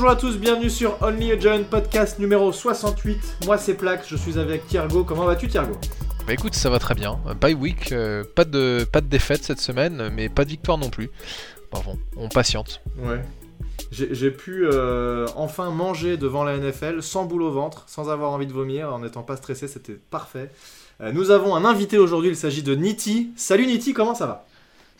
bonjour à tous, bienvenue sur Only a Giant podcast numéro 68. Moi c'est Plax, je suis avec Thiergo. Comment vas-tu Thiergo? Bah écoute, ça va très bien. Bye week, euh, pas, de, pas de défaite cette semaine, mais pas de victoire non plus. Bon, bon on patiente. Ouais. J'ai pu euh, enfin manger devant la NFL sans boule au ventre, sans avoir envie de vomir, en n'étant pas stressé, c'était parfait. Euh, nous avons un invité aujourd'hui, il s'agit de Niti. Salut Niti, comment ça va?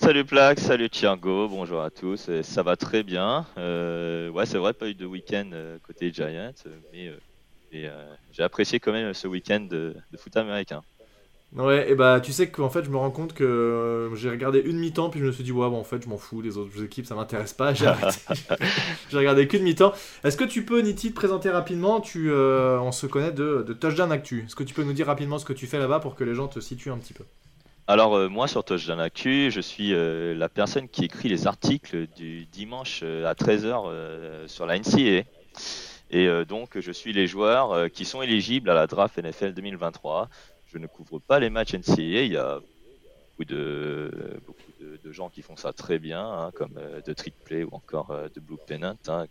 Salut Plaque, salut Thiago, bonjour à tous, ça va très bien. Euh, ouais, c'est vrai, pas eu de week-end côté Giants, mais, j'ai apprécié quand même ce week-end de, foot américain. Ouais, et bah tu sais qu'en fait je me rends compte que euh, j'ai regardé une mi-temps puis je me suis dit ouais bon en fait je m'en fous les autres équipes ça m'intéresse pas j'ai j'ai regardé qu'une mi-temps. Est-ce que tu peux Niti te présenter rapidement? Tu euh, on se connaît de, de Touchdown Actu. Est-ce que tu peux nous dire rapidement ce que tu fais là-bas pour que les gens te situent un petit peu? Alors euh, moi sur Touchdown Actu je suis la personne qui écrit les articles du dimanche à 13h sur la NCAA. Et donc je suis les joueurs qui sont éligibles à la draft NFL 2023 je ne couvre pas les matchs NCAA. Il y a beaucoup de, gens qui font ça très bien, hein, comme euh, de Trick Play ou encore euh, de Blue Pennant, hein,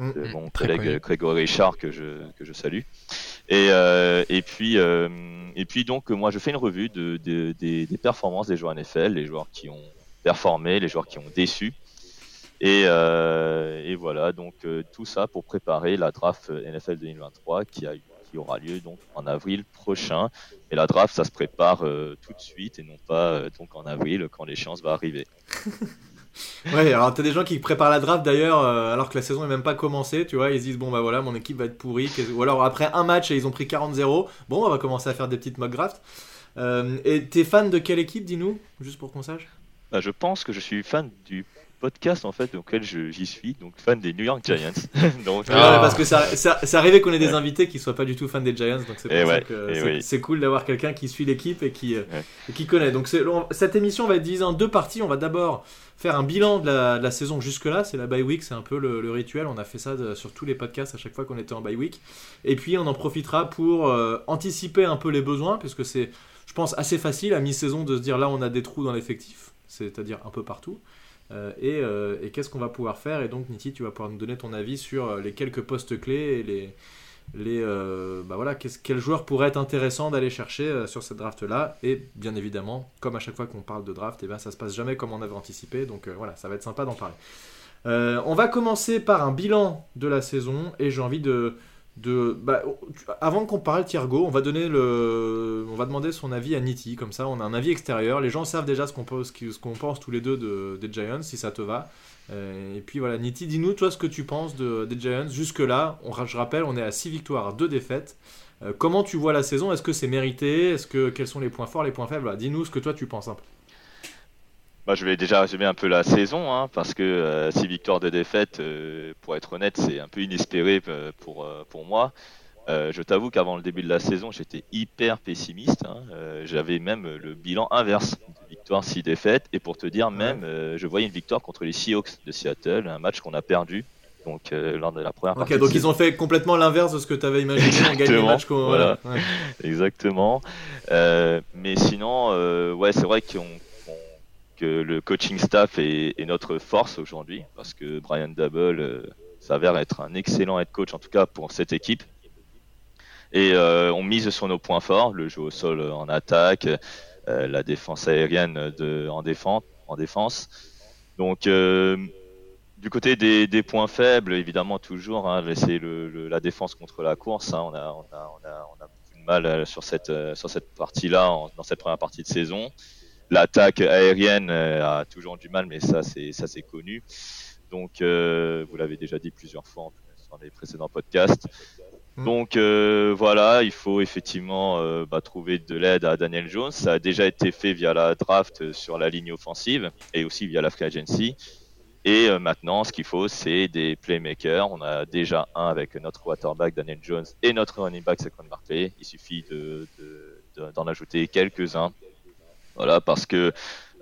mm, mm, mon collègue Grégory Richard que je, que je salue. Et, euh, et, puis, et puis donc moi je fais une revue de, des, performances des joueurs NFL, les joueurs qui ont performé, les joueurs qui ont déçu. Et, et voilà, donc tout ça pour préparer la draft NFL 2023 qui a eu qui aura lieu donc en avril prochain. Et la draft, ça se prépare euh, tout de suite et non pas euh, donc en avril quand l'échéance va arriver. ouais, alors t'as des gens qui préparent la draft d'ailleurs euh, alors que la saison n'est même pas commencée, tu vois, ils disent bon bah voilà mon équipe va être pourrie, ou alors après un match et ils ont pris 40-0, bon on va commencer à faire des petites mock drafts. et t'es fan de quelle équipe, dis-nous, juste pour qu'on sache? Bah, Je pense que je suis fan du podcast en fait auquel j'y suis, donc fan des New York Giants. donc, ah, parce que ça, ça, ça arrivait qu'on ait des invités qui soient pas du tout fans des Giants, donc c'est pour ça que c'est cool d'avoir quelqu'un qui suit l'équipe et qui, euh, qui connaît. Donc cette émission va être divisée en deux parties. On va d'abord faire un bilan de la, de la saison jusque-là, c'est la bye week, c'est un peu le, rituel. On a fait ça sur tous les podcasts à chaque fois qu'on était en bye week. Et puis on en profitera pour euh, anticiper un peu les besoins, puisque c'est, je pense, assez facile à mi-saison de se dire là on a des trous dans l'effectif, c'est-à-dire un peu partout. Euh, euh, et, qu'est-ce qu'on va pouvoir faire? Et donc, Niti, tu vas pouvoir nous donner ton avis sur euh, les quelques postes clés et les, les bah voilà, quel joueur pourrait être intéressant d'aller chercher sur cette draft-là? Et bien évidemment, comme à chaque fois qu'on parle de draft, eh ben, ça se passe jamais comme on avait anticipé. Donc voilà, ça va être sympa d'en parler. on va commencer par un bilan de la saison et j'ai envie de, de bah, avant qu'on parle Thiergo, on va donner le, on va demander son avis à Niti, comme ça on a un avis extérieur. Les gens savent déjà ce qu'on pense, ce qu'on pense tous les deux de, des Giants, si ça te va. Euh, et puis voilà, Niti, dis-nous toi ce que tu penses de, des Giants. Jusque là, on, je rappelle, on est à 6 victoires, 2 défaites. Euh, comment tu vois la saison? Est-ce que c'est mérité? Est-ce que quels sont les points forts, les points faibles? Dis-nous ce que toi tu penses un peu. Je vais déjà résumer un peu la saison, hein, parce que 6 euh, victoires de défaite, euh, pour être honnête, c'est un peu inespéré euh, pour, pour moi. je t'avoue qu'avant le début de la saison, j'étais hyper pessimiste. Hein. J'avais même le bilan inverse, victoire 6 défaites. Et pour te dire, même, je voyais une victoire contre les Seahawks de Seattle, un match qu'on a perdu. Donc, lors de la première partie. donc ils ont fait complètement l'inverse de ce que tu avais imaginé en gagnant le match. Voilà. Exactement. mais sinon, ouais, c'est vrai qu'on le coaching staff est, notre force aujourd'hui parce que Brian Double euh, s'avère être un excellent head coach en tout cas pour cette équipe. Et euh, on mise sur nos points forts, le jeu au sol en attaque, euh, la défense aérienne en, défense, en défense. Donc du côté des, points faibles, évidemment toujours, hein, c'est la défense contre la course. Hein. on, a, beaucoup de mal sur cette partie-là, dans cette première partie de saison. L'attaque aérienne euh, a toujours du mal, mais ça c'est ça c'est connu. Donc euh, vous l'avez déjà dit plusieurs fois dans les précédents podcasts. Mm. Donc euh, voilà, il faut effectivement bah, trouver de l'aide à Daniel Jones. Ça a déjà été fait via la draft sur la ligne offensive et aussi via la free agency. Et maintenant, ce qu'il faut, c'est des playmakers. On a déjà un avec notre quarterback Daniel Jones et notre running back Saquon Barkley. Il suffit de, d'en ajouter quelques-uns voilà, parce que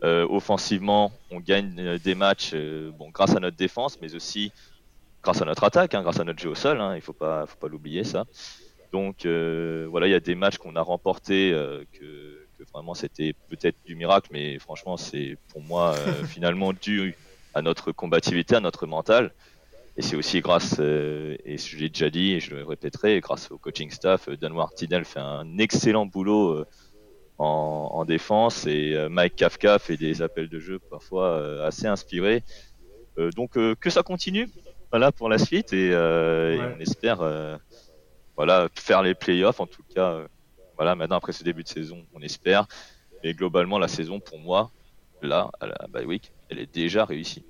euh, offensivement, on gagne euh, des matchs euh, bon, grâce à notre défense, mais aussi grâce à notre attaque, hein, grâce à notre jeu au sol. Hein, il ne faut pas, faut pas l'oublier, ça. Donc voilà, il y a des matchs qu'on a remportés que, vraiment c'était peut-être du miracle, mais franchement, c'est pour moi finalement dû à notre combativité, à notre mental. et c'est aussi grâce, et je l'ai déjà dit et je le répéterai, grâce au coaching staff, Dan Martinel fait un excellent boulot en, défense et Mike Kafka fait des appels de jeu parfois assez inspirés. donc que ça continue, voilà pour la suite et, on espère voilà faire les playoffs en tout cas voilà maintenant après ce début de saison on espère. Mais globalement la saison pour moi là à la bye week elle est déjà réussie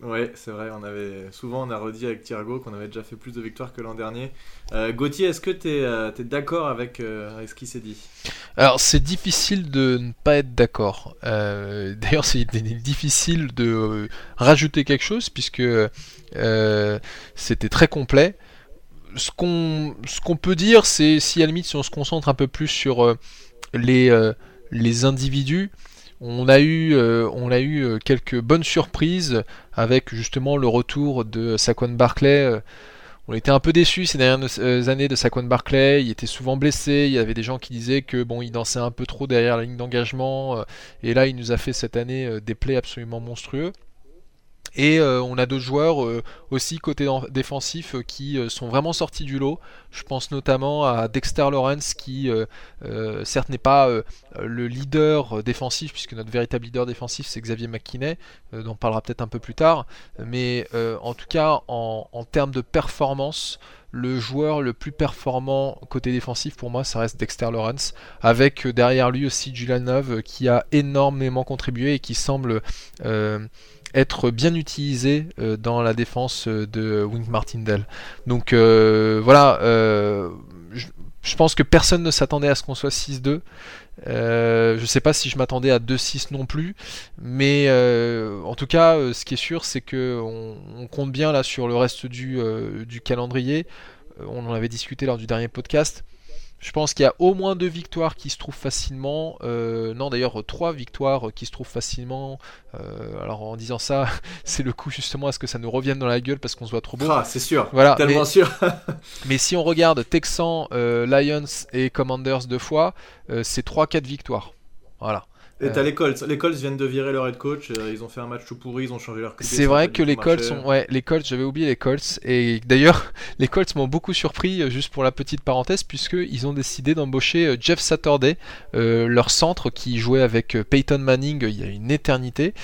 Ouais, c'est vrai, souvent on a redit avec Thiergo qu'on avait déjà fait plus de victoires que l'an dernier. Euh, Gauthier, est-ce que tu es, euh, d'accord avec, euh, avec, ce qui s'est dit? Alors, c'est difficile de ne pas être d'accord. D'ailleurs, c'est difficile de rajouter quelque chose puisque c'était très complet. Ce qu'on qu'on peut dire, c'est si à la limite si on se concentre un peu plus sur les les individus, on a eu, euh, euh, quelques bonnes surprises avec justement le retour de Saquon Barclay. Euh, on était un peu déçus ces dernières années de Saquon Barclay. Il était souvent blessé. Il y avait des gens qui disaient que bon, il dansait un peu trop derrière la ligne d'engagement. Et là, il nous a fait cette année des plays absolument monstrueux. Et euh, on a d'autres joueurs euh, aussi côté défensif euh, qui sont vraiment sortis du lot. Je pense notamment à Dexter Lawrence qui certes n'est pas le leader défensif puisque notre véritable leader défensif c'est Xavier McKinney, dont on parlera peut-être un peu plus tard. Mais en tout cas en, termes de performance, le joueur le plus performant côté défensif pour moi ça reste Dexter Lawrence avec derrière lui aussi Julian Love qui a énormément contribué et qui semble être bien utilisé euh, dans la défense euh, de Wink Martindale. Donc euh, voilà, je, pense que personne ne s'attendait à ce qu'on soit 6-2. je ne sais pas si je m'attendais à 2-6 non plus, mais en tout cas, ce qui est sûr, c'est que on, compte bien là sur le reste du calendrier. On en avait discuté lors du dernier podcast. Je pense qu'il y a au moins deux victoires qui se trouvent facilement. Euh, non, d'ailleurs, trois victoires qui se trouvent facilement. Euh, alors, en disant ça, c'est le coup justement à ce que ça nous revienne dans la gueule parce qu'on se voit trop beau. Ah, c'est sûr. Voilà. Tellement sûr. mais si on regarde Texans, euh, Lions et Commanders deux fois, c'est 3-4 victoires. Voilà. Et t'as les Colts. Les Colts viennent de virer leur head coach. Euh, ils ont fait un match tout pourri. Ils ont changé leur. C'est vrai que les Colts sont. Ouais, les Colts. J'avais oublié les Colts. Et d'ailleurs, les Colts m'ont beaucoup surpris, euh, juste pour la petite parenthèse, puisque ils ont décidé d'embaucher euh, Jeff Saturday, leur centre qui jouait avec Peyton Manning il y a une éternité.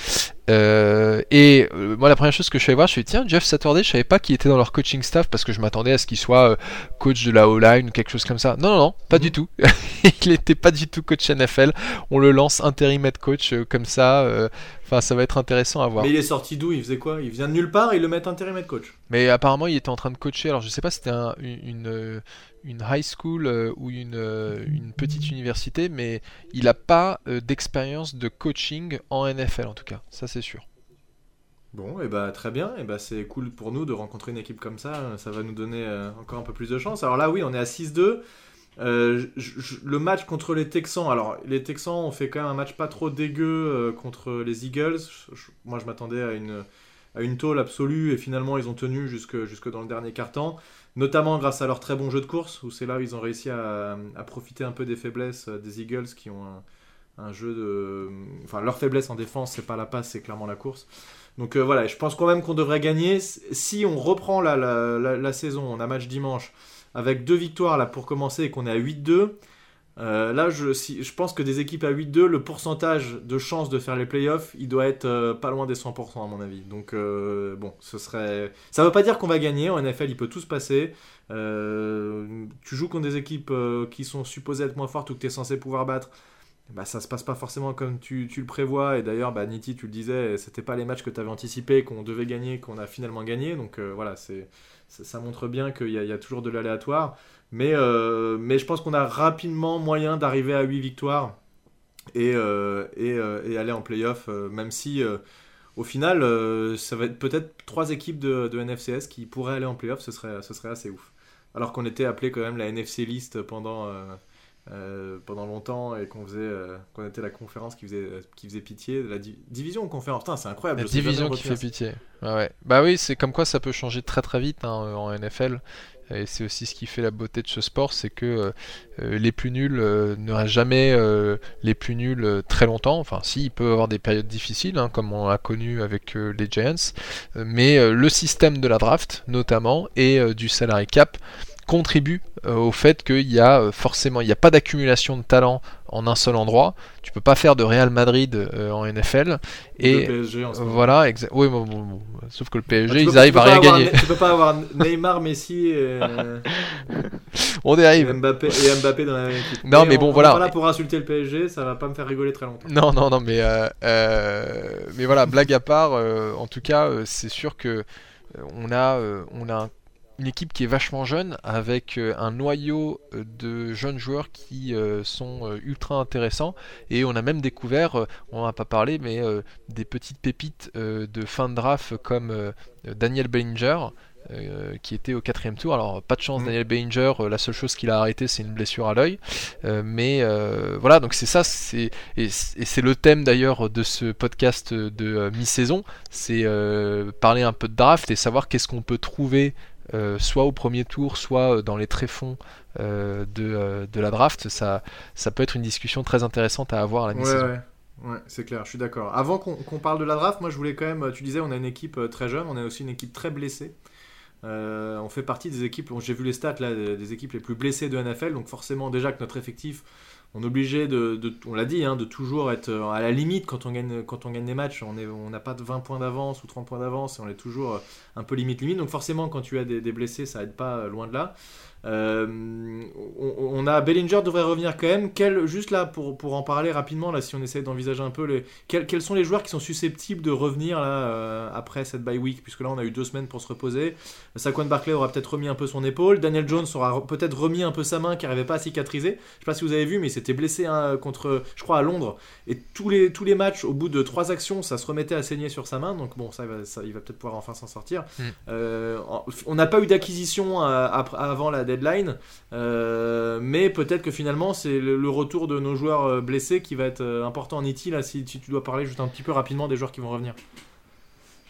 Euh, et euh, moi, la première chose que je suis allé voir, je suis tiens, Jeff Saturday, je savais pas qu'il était dans leur coaching staff parce que je m'attendais à ce qu'il soit euh, coach de la O-line ou quelque chose comme ça. Non, non, non, pas du mhm. tout. il n'était pas du tout coach NFL. On le lance intérim head coach comme ça. Enfin, ça va être intéressant à voir. Mais il est sorti d'où? Il faisait quoi? Il vient de nulle part et ils le mettent intérim head coach. Mais apparemment, il était en train de coacher. Alors, je sais pas si c'était une, une high school euh, ou une, euh, une, petite université, mais il n'a pas euh, d'expérience de coaching en NFL en tout cas, ça c'est sûr. Bon, et bah très bien, et bah c'est cool pour nous de rencontrer une équipe comme ça, ça va nous donner encore un peu plus de chance. Alors là oui, on est à 6-2. Le match contre les Texans, alors les Texans ont fait quand même un match pas trop dégueu contre les Eagles. moi je m'attendais à une, à une tôle absolue et finalement ils ont tenu jusque, jusque dans le dernier quart-temps notamment grâce à leur très bon jeu de course, où c'est là où ils ont réussi à, profiter un peu des faiblesses euh, des Eagles qui ont un, jeu de. Enfin, leur faiblesse en défense, c'est pas la passe, c'est clairement la course. Donc euh, voilà, je pense quand même qu'on devrait gagner. Si on reprend la, la, saison, on a match dimanche, avec deux victoires là pour commencer et qu'on est à 8-2. Euh, là, je, je, pense que des équipes à 8-2, le pourcentage de chances de faire les playoffs, il doit être euh, pas loin des 100% à mon avis. Donc, euh, bon, ce serait. Ça veut pas dire qu'on va gagner. En NFL, il peut tout se passer. tu joues contre des équipes qui sont supposées être moins fortes ou que tu es censé pouvoir battre. Bah, ça se passe pas forcément comme tu, tu le prévois. Et d'ailleurs, bah, Niti, tu le disais, c'était pas les matchs que tu avais anticipés, qu'on devait gagner, qu'on a finalement gagné. Donc, voilà, c'est ça, montre bien qu'il y, a toujours de l'aléatoire. Mais, euh, mais je pense qu'on a rapidement moyen d'arriver à 8 victoires et, euh, euh, et, aller en playoff, même si au final, ça va être peut-être trois équipes de, de, NFCS qui pourraient aller en playoff, ce serait, ce serait assez ouf. Alors qu'on était appelé quand même la NFC List pendant, euh, pendant longtemps et qu'on faisait euh, qu'on était la conférence qui faisait qui faisait pitié la division ou conférence c'est incroyable la division qui fait pitié ouais. bah oui c'est comme quoi ça peut changer très très vite hein, en NFL Et c'est aussi ce qui fait la beauté de ce sport, c'est que les plus nuls ne restent jamais les plus nuls très longtemps. Enfin, si, il peut avoir des périodes difficiles, hein, comme on a connu avec les Giants. mais le système de la draft, notamment, et du salary cap, contribue euh, au fait qu'il y a euh, forcément, il n'y a pas d'accumulation de talent en un seul endroit. Tu peux pas faire de Real Madrid euh, en NFL. Et PSG en voilà, oui, sauf que le PSG, ils arrivent à rien gagner. Tu peux pas avoir Neymar, Messi. Et... on arrive. Et Mbappé, et Mbappé dans la même équipe. Non, mais, bon, voilà. Là pour insulter le PSG, ça va pas me faire rigoler très longtemps. Non, non, non, mais mais voilà, blague à part. en tout cas, c'est sûr que on a, on a un une équipe qui est vachement jeune, avec euh, un noyau euh, de jeunes joueurs qui euh, sont ultra intéressants. Et on a même découvert, on n'en a pas parlé, mais des petites pépites de fin de draft comme Daniel Bellinger. qui était au quatrième tour. Alors pas de chance mm. Daniel Bellinger, la seule chose qu'il a arrêté c'est une blessure à l'œil. mais voilà, donc c'est ça, c'est et, c'est le thème d'ailleurs de ce podcast de mi-saison, c'est parler un peu de draft et savoir qu'est-ce qu'on peut trouver euh, soit au premier tour, soit euh, dans les tréfonds euh, de, de, la draft, ça, ça peut être une discussion très intéressante à avoir à la mi-saison. Ouais, ouais. c'est clair, je suis d'accord. Avant qu'on parle de la draft, moi je voulais quand même, tu disais, on a une équipe très jeune, on a aussi une équipe très blessée. on fait partie des équipes, j'ai vu les stats là, des équipes les plus blessées de NFL, donc forcément déjà que notre effectif on est obligé de, on l'a dit, hein, de toujours être euh, à la limite quand on gagne, des matchs. On n'a pas de 20 points d'avance ou 30 points d'avance, on est toujours euh, un peu limite limite. Donc forcément, quand tu as des, des blessés, ça aide pas euh, loin de là. Euh, on, a Bellinger devrait revenir quand même. Quel, juste là pour, pour en parler rapidement, là, si on essaie d'envisager un peu les, quels, sont les joueurs qui sont susceptibles de revenir là euh, après cette bye week, puisque là on a eu deux semaines pour se reposer. Saquon Barclay aura peut-être remis un peu son épaule. Daniel Jones aura peut-être remis un peu sa main qui n'arrivait pas à cicatriser. Je sais pas si vous avez vu, mais il s'était blessé hein, contre, je crois, à Londres. Et tous les, tous les matchs, au bout de trois actions, ça se remettait à saigner sur sa main. Donc bon, ça, il va peut-être pouvoir enfin s'en sortir. Mm. Euh, on n'a pas eu d'acquisition avant la deadline. Euh, mais peut-être que finalement, c'est le, retour de nos joueurs euh, blessés qui va être euh, important en IT. Là, si, tu dois parler juste un petit peu rapidement des joueurs qui vont revenir.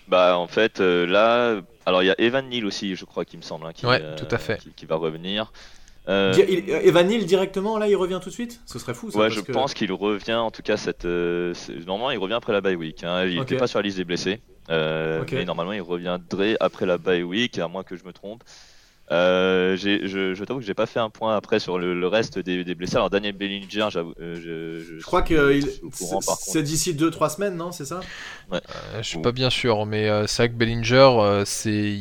Bah, en fait, là, alors il y a Evan Neal aussi, je crois, qui me semble, hein, qui, tout à fait. Qui, va revenir. Evan Neal directement, là, il revient tout de suite? Ce serait fou. Ça, ouais, je pense qu'il revient. En tout cas, cette, normalement, il revient après la bye week. Hein. Il n'était pas sur la liste des blessés. Mais normalement, il reviendrait après la bye week, à moins que je me trompe. Euh, je, je t'avoue que j'ai pas fait un point après sur le, reste des, blessés. Alors Daniel Bellinger, euh, je, je, crois que c'est d'ici 2-3 semaines, non C'est ça? Ouais. Euh, je suis pas bien sûr, mais c'est vrai que Bellinger, c'est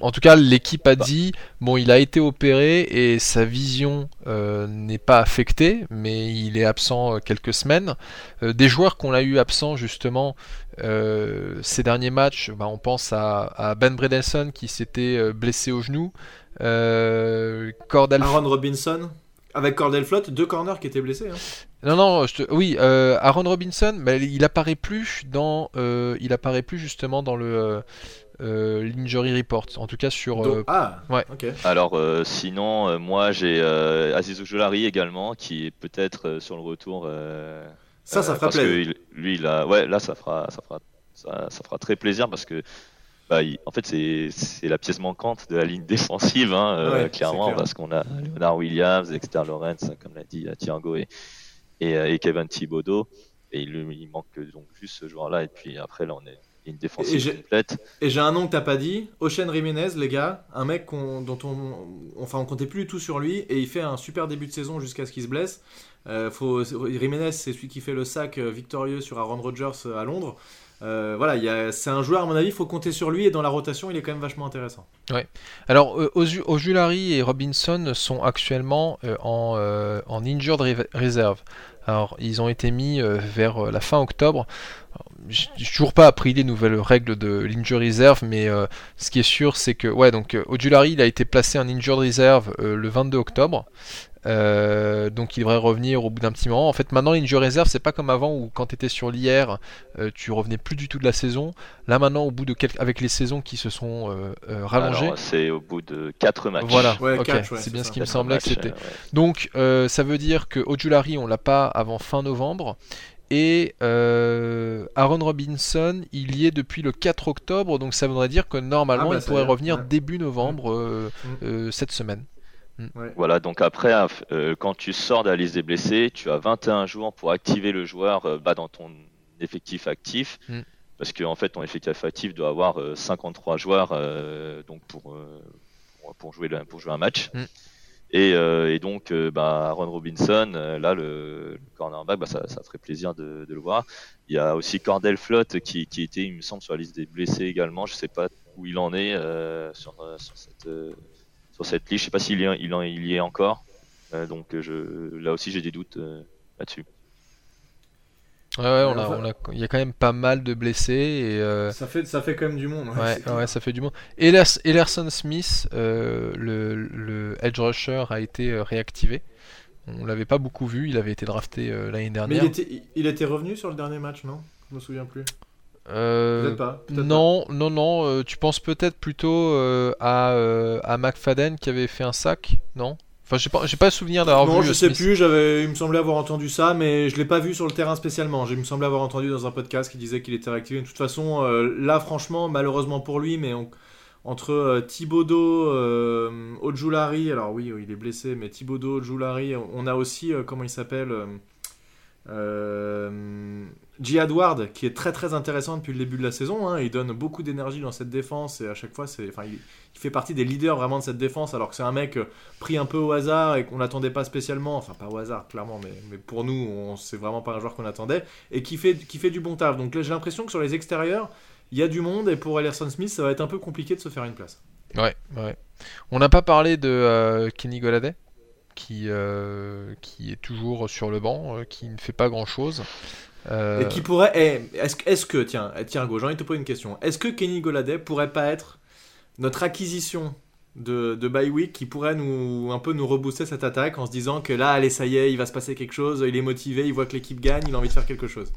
en tout cas, l'équipe a bah. dit bon, il a été opéré et sa vision n'est pas affectée, mais il est absent quelques semaines. des joueurs qu'on a eu absents justement euh, ces derniers matchs, bah, on pense à, Ben Bredelson qui s'était euh, blessé au genou. Euh, Aaron Robinson avec Cordell Flott, deux corners qui étaient blessés. Hein. Non, non, oui, euh, Aaron Robinson, mais il apparaît plus dans, il apparaît plus justement dans le l'injury report, en tout cas sur. ah, ouais. Alors sinon, moi j'ai Aziz Ojolari également qui est peut-être sur le retour. Ça, ça fera plaisir. lui, là, ouais, là, ça fera, ça fera, ça, fera très plaisir parce que, bah, en fait, c'est la pièce manquante de la ligne défensive, hein, euh, clairement, parce qu'on a Leonard Williams, Dexter Lawrence, comme l'a dit Thiago et, et, euh, et, Kevin Thibodeau, et il, il, manque donc juste ce joueur-là, et puis après, là, on est une défensive complète. Et j'ai un nom que t'as pas dit, Ocean Jiménez, les gars, un mec dont on, enfin, on comptait plus du tout sur lui, et il fait un super début de saison jusqu'à ce qu'il se blesse. Euh, faut, Jiménez, c'est celui qui fait le sac euh, victorieux sur Aaron Rodgers euh, à Londres. voilà, c'est un joueur, à mon avis, il faut compter sur lui et dans la rotation, il est quand même vachement intéressant. Ouais. Alors, Ojulari et Robinson sont actuellement en, injured reserve. Alors, ils ont été mis vers la fin octobre. J'ai toujours pas appris les nouvelles règles de l'injured reserve, mais ce qui est sûr, c'est que ouais, donc Ojulari, il a été placé en injured reserve le 22 octobre. Euh, donc il devrait revenir au bout d'un petit moment. En fait, maintenant l'injury reserve, c'est pas comme avant où quand tu étais sur l'IR, euh, tu revenais plus du tout de la saison. Là maintenant, au bout de quelques... avec les saisons qui se sont euh, rallongées, c'est au bout de 4 matchs. Voilà, c'est bien ce qui me semblait que c'était. Donc ça veut dire que Ojulari, on l'a pas avant fin novembre Et Aaron Robinson, il y est depuis le 4 octobre, donc ça voudrait dire que normalement ah bah, il pourrait revenir début novembre mm. cette semaine. Mm. Voilà, donc après, quand tu sors de la liste des blessés, tu as 21 jours pour activer le joueur bah, dans ton effectif actif. Mm. Parce qu'en en fait, ton effectif actif doit avoir 53 joueurs donc pour, pour, jouer, pour jouer un match. Euh, et, donc, euh, bah, Aaron Robinson, euh, là, le, cornerback, bah, ça, ça, ferait plaisir de, le voir. Il y a aussi Cordell Flott qui, qui, était, il me semble, sur la liste des blessés également. Je sais pas où il en est sur, sur, cette, sur cette liste. Je sais pas s'il y, il, il y est encore. donc, je, là aussi, j'ai des doutes là-dessus. Ouais, on a, on a, il y a quand même pas mal de blessés et euh, ça fait ça fait quand même du monde. Hein, ouais, ouais, ça fait du monde. Ellerson Smith, euh, le, le, edge rusher, a été euh, réactivé. On l'avait pas beaucoup vu, il avait été drafté l'année dernière. Mais il était, il était revenu sur le dernier match, non? Je me souviens plus. Pas. non, non, non, Tu penses peut-être plutôt à, à McFadden qui avait fait un sac, non? Enfin, j'ai pas, j'ai pas souvenir d'avoir vu. Non, je sais plus. J'avais, il me semblait avoir entendu ça, mais je l'ai pas vu sur le terrain spécialement. Il me semblait avoir entendu dans un podcast qui disait qu'il était réactivé. De toute façon, euh, là, franchement, malheureusement pour lui, mais entre euh, Thibodeau, euh, Ojulari, alors oui, il est blessé, mais Thibodeau, Ojulari, on a aussi, euh, comment il s'appelle euh, J. Edward, qui est très très intéressant depuis le début de la saison, hein. il donne beaucoup d'énergie dans cette défense et à chaque fois, enfin, il, fait partie des leaders vraiment de cette défense, alors que c'est un mec euh, pris un peu au hasard et qu'on n'attendait pas spécialement, enfin pas au hasard clairement, mais, mais pour nous, c'est vraiment pas un joueur qu'on attendait et qui fait, qui fait du bon taf. Donc j'ai l'impression que sur les extérieurs, il y a du monde et pour Ellerson Smith, ça va être un peu compliqué de se faire une place. Ouais, ouais. On n'a pas parlé de euh, Kenny Goladay qui, euh, qui est toujours sur le banc, euh, qui ne fait pas grand chose. Euh, Et qui pourrait. Eh, est-ce, est que, tiens, eh, tiens, Go, j'ai envie de te poser une question. Est-ce que Kenny Goladay pourrait pas être notre acquisition de, de bye week qui pourrait nous un peu nous rebooster cette attaque en se disant que là allez ça y est il va se passer quelque chose il est motivé il voit que l'équipe gagne il a envie de faire quelque chose.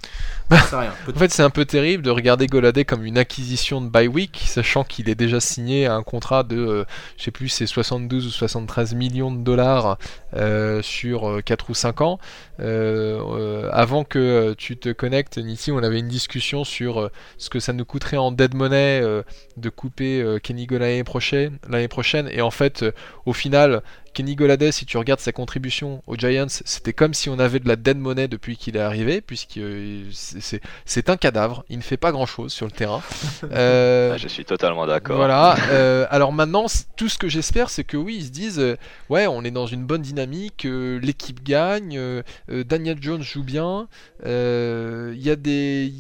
Bah, rien, en fait c'est un peu terrible de regarder Goladé comme une acquisition de bye week sachant qu'il est déjà signé à un contrat de euh, je sais plus c'est 72 ou 73 millions de dollars euh, sur 4 euh, ou 5 ans. Avant que tu te connectes Niti on avait une discussion sur ce que ça nous coûterait en dead money de couper Kenny Goladé l'année prochaine l'année prochaine et en fait, euh, au final, Kenny Goladez, si tu regardes sa contribution aux Giants, c'était comme si on avait de la dead money depuis qu'il est arrivé, puisque euh, c'est un cadavre. Il ne fait pas grand chose sur le terrain. Euh, ah, je suis totalement d'accord. Voilà. alors maintenant, tout ce que j'espère, c'est que oui, ils se disent, ouais, on est dans une bonne dynamique, l'équipe gagne, Daniel Jones joue bien, il y a des,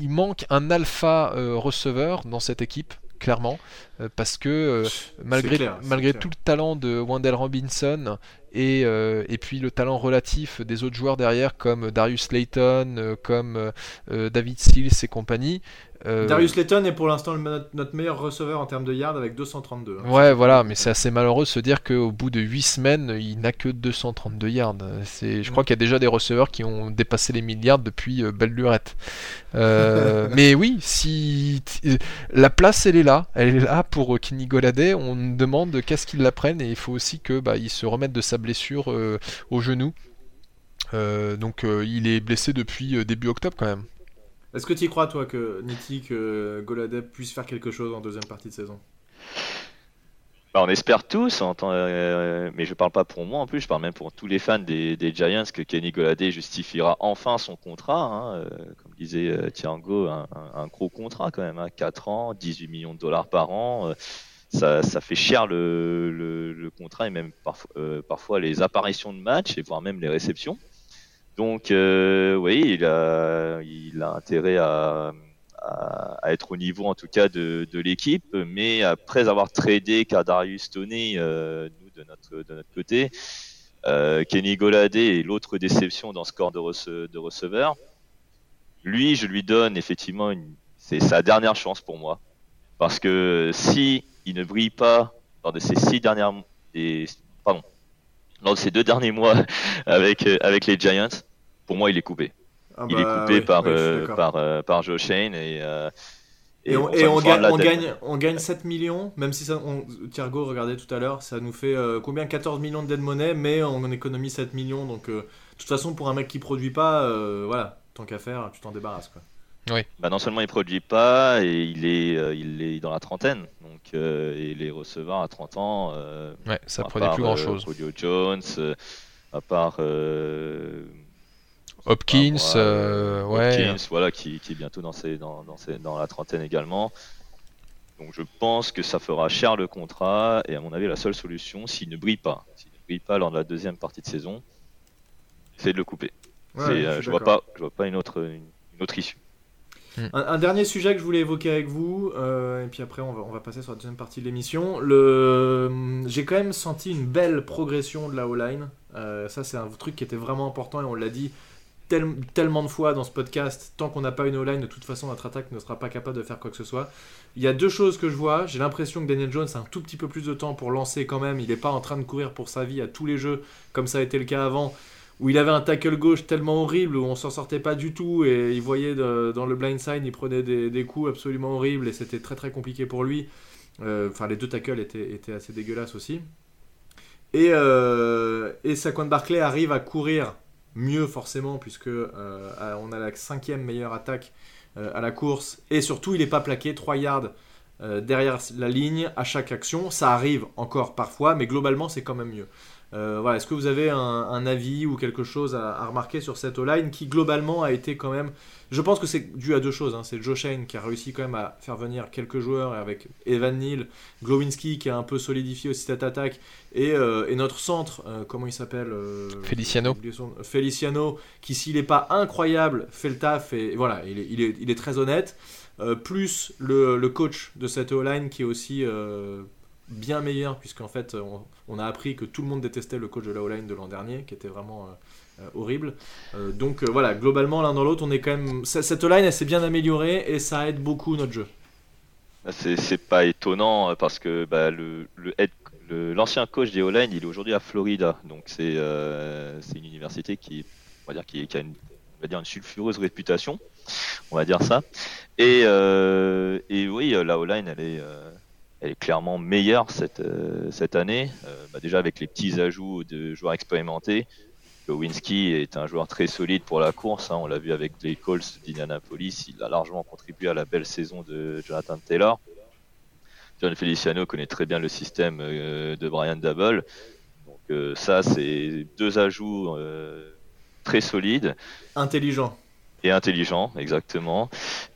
il manque un alpha receveur dans cette équipe clairement, euh, parce que euh, malgré, malgré tout le talent de Wendell Robinson et, euh, et puis le talent relatif des autres joueurs derrière comme Darius Layton, comme David Seals et compagnie, euh, Darius Layton est pour l'instant notre meilleur receveur en termes de yards avec 232. Hein. Ouais, voilà, mais c'est assez malheureux de se dire qu'au bout de 8 semaines, il n'a que 232 yards. Je crois qu'il y a déjà des receveurs qui ont dépassé les milliards depuis euh, belle lurette. Euh, mais oui, si la place elle est là, elle est là pour Kenny. On demande qu'est-ce qu'il la prenne et il faut aussi que bah, il se remette de sa blessure au genou. donc il est blessé depuis début octobre quand même. Est-ce que tu y crois, toi, que Nitti, que Goladeb puisse faire quelque chose en deuxième partie de saison? Bah, On espère tous, euh, mais je parle pas pour moi en plus, je parle même pour tous les fans des, Giants que Kenny Goladé justifiera enfin son contrat. Hein, euh, comme disait euh, Thiago, un, gros contrat quand même, 4 hein, ans, 18 millions de dollars par an. Ça, fait cher le, contrat et même parfois, parfois les apparitions de match et voire même les réceptions. Donc euh, oui, il a, il a intérêt à, à, être au niveau en tout cas de, de l'équipe, mais après avoir tradé Kadarius Tony, euh, nous de notre, de notre côté, euh, Kenny Goladé est l'autre déception dans ce corps de, rece de receveur. Lui, je lui donne effectivement, c'est sa dernière chance pour moi, parce que si il ne brille pas lors de ces six dernières, pardon, lors de ces deux derniers mois avec avec les Giants, pour moi, il est coupé. Ah il est bah coupé par, euh, par, euh, par Joe Shane et, euh, et, on, et on, gagne, on, gagne, on, gagne, 7 millions, même si ça, on, regardez tout à l'heure, ça nous fait combien? 14 millions de dead money, mais on économise 7 millions. Donc, toute façon, pour un mec qui produit pas, voilà, tant qu'à faire, tu t'en débarrasses. Quoi. Oui. Bah non seulement il produit pas et il est, il est dans la trentaine, donc et les receveurs à 30 ans. ouais, ça produit plus grand chose. Julio Jones, à part Hopkins, euh, ouais. voilà, qui, est bientôt dans, dans, dans, la trentaine également. Donc je pense que ça fera cher le contrat et à mon avis la seule solution, s'il ne brille pas, s'il ne brille pas lors de la deuxième partie de saison, c'est de le couper. Euh, je, vois pas, je vois pas une autre, une, autre issue. Hmm. Un, dernier sujet que je voulais évoquer avec vous, euh, et puis après on va, on va passer sur la deuxième partie de l'émission. Le... J'ai quand même senti une belle progression de la O-line. ça c'est un truc qui était vraiment important et on l'a dit tellement de fois dans ce podcast, tant qu'on n'a pas une O-line, de toute façon, notre attaque ne sera pas capable de faire quoi que ce soit. Il y a deux choses que je vois. J'ai l'impression que Daniel Jones a un tout petit peu plus de temps pour lancer quand même. Il n'est pas en train de courir pour sa vie à tous les jeux, comme ça a été le cas avant, où il avait un tackle gauche tellement horrible, où on s'en sortait pas du tout, et il voyait dans le blind side, il prenait des, coups absolument horribles, et c'était très très compliqué pour lui. Euh, enfin, les deux tackles étaient, étaient assez dégueulasses aussi. Et, euh, et Saquon Barclay arrive à courir mieux forcément, puisque euh, on a la cinquième meilleure attaque euh, à la course, et surtout il n'est pas plaqué 3 yards euh, derrière la ligne à chaque action. Ça arrive encore parfois, mais globalement c'est quand même mieux. Voilà, Est-ce que vous avez un, avis ou quelque chose à, à remarquer sur cette O-line qui globalement a été quand même je pense que c'est dû à deux choses. Hein. C'est Joe Shane qui a réussi quand même à faire venir quelques joueurs avec Evan Neal, Glowinski qui a un peu solidifié aussi cette attaque et, euh, notre centre, euh, comment il s'appelle euh, Feliciano. Feliciano qui s'il n'est pas incroyable fait le taf et, voilà, il est, il, est, très honnête. plus le, coach de cette O-line qui est aussi bien meilleur puisqu'en fait on, on, a appris que tout le monde détestait le coach de la O-line de l'an dernier qui était vraiment euh, horrible. Euh, donc euh, voilà, globalement l'un dans l'autre, on est quand même. Cette line, elle s'est bien améliorée et ça aide beaucoup notre jeu. Bah, c'est pas étonnant parce que bah, l'ancien coach des O-line, il est aujourd'hui à Florida, donc c'est une université qui, on va dire, qui, a une, on va dire une sulfureuse réputation, on va dire ça. Et, et oui, la O-line, elle est, elle est clairement meilleure cette, cette année, bah, déjà avec les petits ajouts de joueurs expérimentés. Lewinsky est un joueur très solide pour la course. Hein. On l'a vu avec les Colts d'Indianapolis. Il a largement contribué à la belle saison de Jonathan Taylor. John Feliciano connaît très bien le système euh, de Brian Double. Donc euh, ça, c'est deux ajouts euh, très solides. Intelligent. Et intelligent, exactement.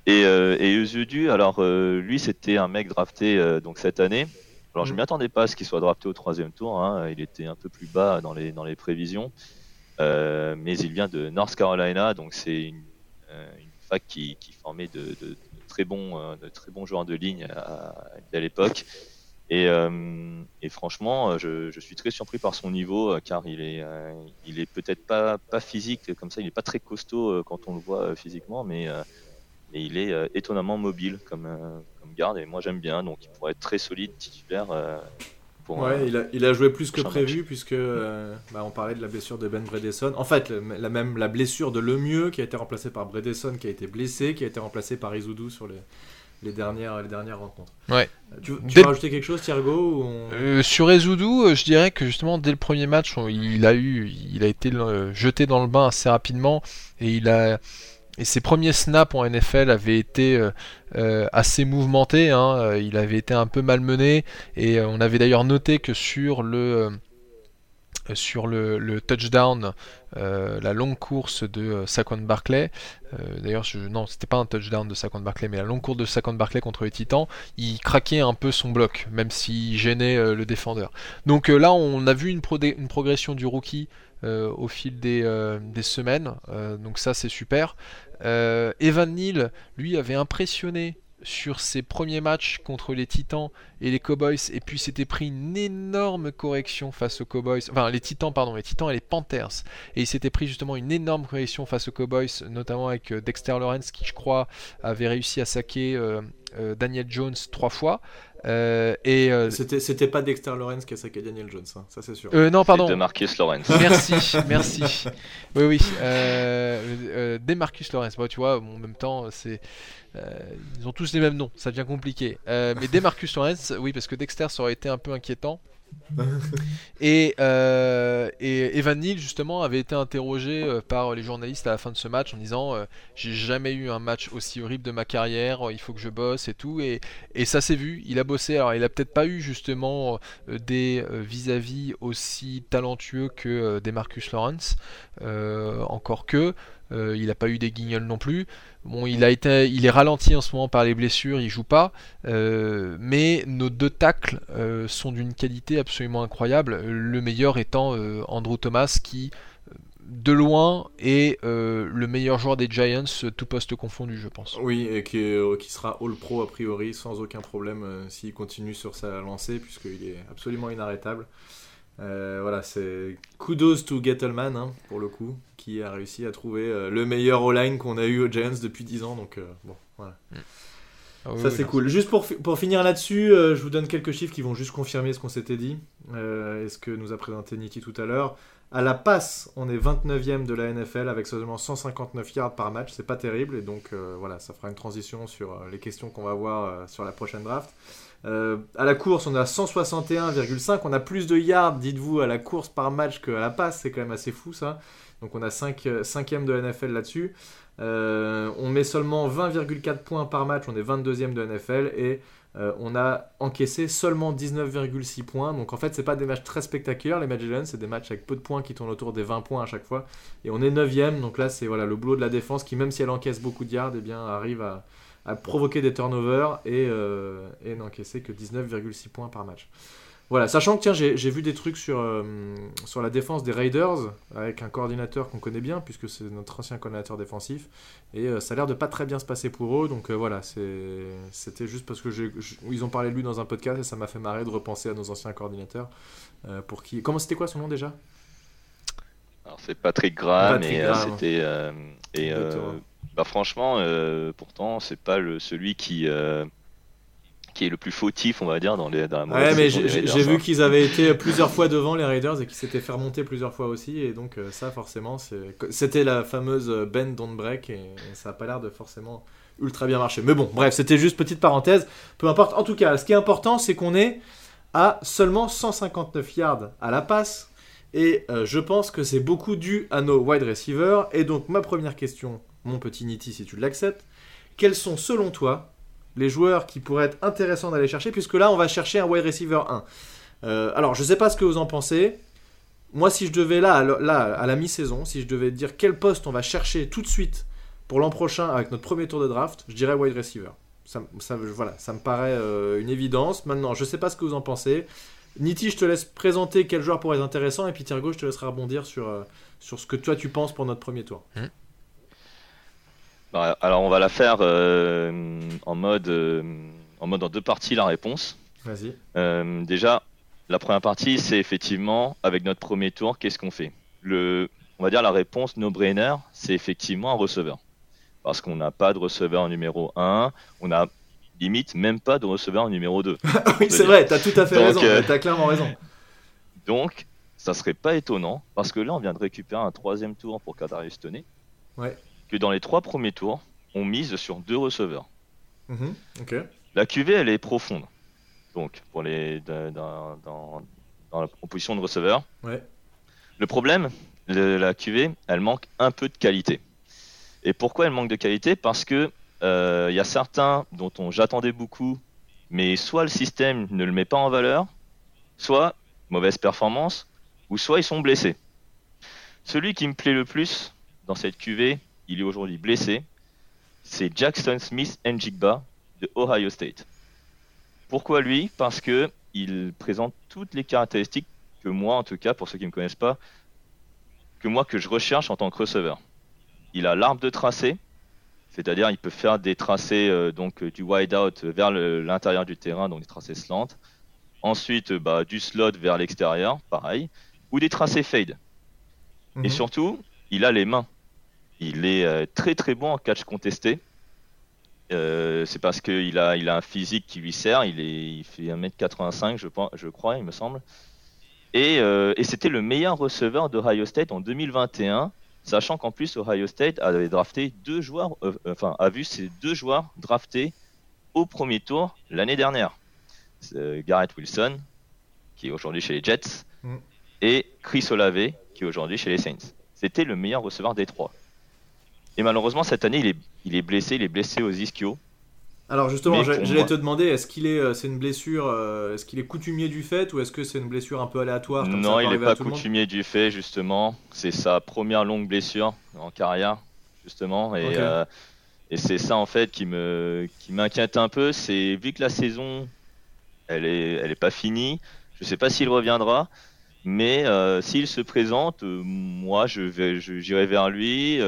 Et, et alors lui, c'était un mec drafté donc cette année. Alors je ne mm. m'y attendais pas à ce qu'il soit drafté au troisième tour. Hein. Il était un peu plus bas dans les, dans les prévisions. Euh, mais il vient de North Carolina, donc c'est une, euh, fac qui, formait de, très bons, euh, de très bons joueurs de ligne à, l'époque. Et, franchement, je, suis très surpris par son niveau, car il est, il est peut-être pas, pas physique comme ça, il n'est pas très costaud quand on le voit physiquement, mais, il est étonnamment mobile comme, comme garde, et moi j'aime bien, donc il pourrait être très solide, titulaire ouais, il, a, il, a, joué plus que prévu puisque euh, bah, on parlait de la blessure de Ben Bredesson. En fait, la même la blessure de Lemieux qui a été remplacé par Bredesson qui a été blessé, qui a été remplacé par Izoudou sur les, les dernières les dernières rencontres. Ouais. Euh, tu, veux rajouter quelque chose, Thiergo euh, Sur Izoudou, je dirais que justement dès le premier match, il a eu, il a été jeté dans le bain assez rapidement et il a et ses premiers snaps en NFL avaient été euh, euh, assez mouvementés, hein. euh, il avait été un peu malmené, et on avait d'ailleurs noté que sur le, sur le, touchdown, la longue course de Saquon Barclay, d'ailleurs non c'était pas un touchdown de Saquon Barclay, mais la longue course de Saquon Barclay contre les Titans, il craquait un peu son bloc, même s'il gênait le défendeur. Donc là on a vu une, progression du rookie euh, au fil des, euh, semaines. Euh, donc ça c'est super. Evan Neal, lui, avait impressionné sur ses premiers matchs contre les Titans et les Cowboys. Et puis s'était pris une énorme correction face aux Cowboys. Enfin les Titans pardon les Titans et les Panthers. Et il s'était pris justement une énorme correction face aux Cowboys notamment avec Dexter Lawrence qui je crois avait réussi à saquer Daniel Jones trois fois euh, et euh, c'était c'était pas Dexter Lawrence qui a saqué Daniel Jones, hein, ça c'est sûr. Euh, non pardon. De Marcus Lawrence. Merci, merci. Oui oui. Euh, Demarcus Lawrence. Bon, tu vois, en même temps c'est ils ont tous les mêmes noms, ça devient compliqué. mais Demarcus Lawrence, oui parce que Dexter ça aurait été un peu inquiétant. et, euh, et, Evan Neal justement avait été interrogé euh, par les journalistes à la fin de ce match en disant euh, j'ai jamais eu un match aussi horrible de ma carrière, il faut que je bosse et tout et, et ça s'est vu, il a bossé alors il a peut-être pas eu justement des vis-à-vis aussi talentueux que des Marcus Lawrence encore que il n'a pas eu des guignols non plus. Bon, il a été, il est ralenti en ce moment par les blessures, il joue pas. Euh, mais nos deux tacles euh, sont d'une qualité absolument incroyable. Le meilleur étant euh, Andrew Thomas, qui de loin est le meilleur joueur des Giants, tout poste confondu, je pense. Oui, et qui, qui sera All Pro a priori sans aucun problème s'il continue sur sa lancée, puisqu'il est absolument inarrêtable. Euh, voilà, c'est kudos to Gettleman hein, pour le coup, qui a réussi à trouver euh, le meilleur all-line qu'on a eu aux Giants depuis 10 ans. Donc euh, bon, voilà. Mm. Ah ça c'est cool. Juste pour, pour finir là-dessus, je vous donne quelques chiffres qui vont juste confirmer ce qu'on s'était dit et ce que nous a présenté Nitti tout à l'heure. À la passe, on est 29e de la NFL avec seulement 159 yards par match. C'est pas terrible et donc voilà, ça fera une transition sur les questions qu'on va voir sur la prochaine draft. Euh, à la course, on a 161,5. On a plus de yards, dites-vous, à la course par match qu'à la passe. C'est quand même assez fou ça. Donc on a 5 ème de NFL là-dessus. Euh, on met seulement 20,4 points par match. On est 22e de NFL. Et euh, on a encaissé seulement 19,6 points. Donc en fait, c'est pas des matchs très spectaculaires, les matchs c'est des matchs avec peu de points qui tournent autour des 20 points à chaque fois. Et on est 9ème. Donc là, c'est voilà, le boulot de la défense qui, même si elle encaisse beaucoup de yards, eh bien, arrive à à provoquer des turnovers et, euh, et n'encaisser que 19,6 points par match. Voilà, sachant que tiens, j'ai vu des trucs sur, euh, sur la défense des Raiders avec un coordinateur qu'on connaît bien puisque c'est notre ancien coordinateur défensif et euh, ça a l'air de pas très bien se passer pour eux. Donc voilà, c'était juste parce que ils ont parlé de lui dans un podcast et ça m'a fait marrer de repenser à nos anciens coordinateurs. pour qui Comment c'était quoi son nom déjà? Alors c'est Patrick Graham et c'était et bah franchement, euh, pourtant, c'est pas le, celui qui, euh, qui est le plus fautif, on va dire, dans, les, dans la Ouais, mais j'ai vu hein. qu'ils avaient été plusieurs fois devant les Raiders et qu'ils s'étaient fait remonter plusieurs fois aussi. Et donc, euh, ça, forcément, c'était la fameuse Ben Don't Break et, ça a pas l'air de forcément ultra bien marcher. Mais bon, bref, c'était juste petite parenthèse. Peu importe. En tout cas, ce qui est important, c'est qu'on est à seulement 159 yards à la passe. Et je pense que c'est beaucoup dû à nos wide receivers. Et donc, ma première question mon petit Niti, si tu l'acceptes, quels sont selon toi les joueurs qui pourraient être intéressants d'aller chercher, puisque là on va chercher un wide receiver 1. Euh, alors je sais pas ce que vous en pensez. Moi si je devais là, là à la mi-saison, si je devais dire quel poste on va chercher tout de suite pour l'an prochain avec notre premier tour de draft, je dirais wide receiver. Ça, voilà, ça me paraît euh, une évidence. Maintenant, je sais pas ce que vous en pensez. Niti, je te laisse présenter quel joueur pourrait être intéressant, et puis Thiergo, je te laisserai rebondir sur, euh, sur ce que toi tu penses pour notre premier tour. Mmh. Bah, alors on va la faire euh, en mode euh, en mode en deux parties la réponse. Vas-y. Euh, déjà, la première partie, c'est effectivement avec notre premier tour, qu'est-ce qu'on fait? Le, on va dire la réponse no-brainer, c'est effectivement un receveur, parce qu'on n'a pas de receveur numéro 1, on a limite même pas de receveur numéro 2. oui, c'est vrai, tu as tout à fait raison, tu as clairement raison. Donc, ça serait pas étonnant, parce que là, on vient de récupérer un troisième tour pour Kadarius Toney. Ouais que dans les trois premiers tours, on mise sur deux receveurs. Mhm, la QV, elle est profonde. Donc, pour les, dans, la position de receveur. Le problème, la QV, elle manque un peu de qualité. Et pourquoi elle manque de qualité? Parce que euh, il y a certains dont on, j'attendais beaucoup, mais soit le système ne le met pas en valeur, soit mauvaise performance, ou soit ils sont blessés. Celui qui me plaît le plus dans cette QV, il est aujourd'hui blessé, c'est Jackson Smith Njigba de Ohio State. Pourquoi lui? Parce que il présente toutes les caractéristiques que moi, en tout cas, pour ceux qui ne me connaissent pas, que moi que je recherche en tant que receveur. Il a l'arbre de tracé, c'est-à-dire il peut faire des tracés euh, donc du wide out vers l'intérieur du terrain, donc des tracés slant. Ensuite, bah, du slot vers l'extérieur, pareil, ou des tracés fade. Et mhm. surtout, il a les mains. Il est euh, très très bon en catch contesté. Euh, c'est parce qu'il a, il a un physique qui lui sert. Il, est, il fait 1m85, je, je crois, il me semble. Et, euh, et c'était le meilleur receveur d'Ohio State en 2021, sachant qu'en plus Ohio State avait drafté deux joueurs, enfin a vu ces deux joueurs draftés au premier tour l'année dernière. Garrett Wilson, qui est aujourd'hui chez les Jets, mm. et Chris Olave, qui est aujourd'hui chez les Saints. C'était le meilleur receveur des trois. Et malheureusement, cette année, il est, il est blessé, il est blessé aux ischio. Alors justement, j'allais te demander, est-ce qu'il est, euh, c'est une blessure, euh, est-ce qu'il est coutumier du fait ou est-ce que c'est une blessure un peu aléatoire Non, il n'est pas coutumier du fait justement. C'est sa première longue blessure en carrière justement et, euh, et c'est ça en fait qui me, qui m'inquiète un peu. C'est vu que la saison, elle est, elle est pas finie. Je sais pas s'il reviendra. Mais s'il se présente, moi je vais, j'irai vers lui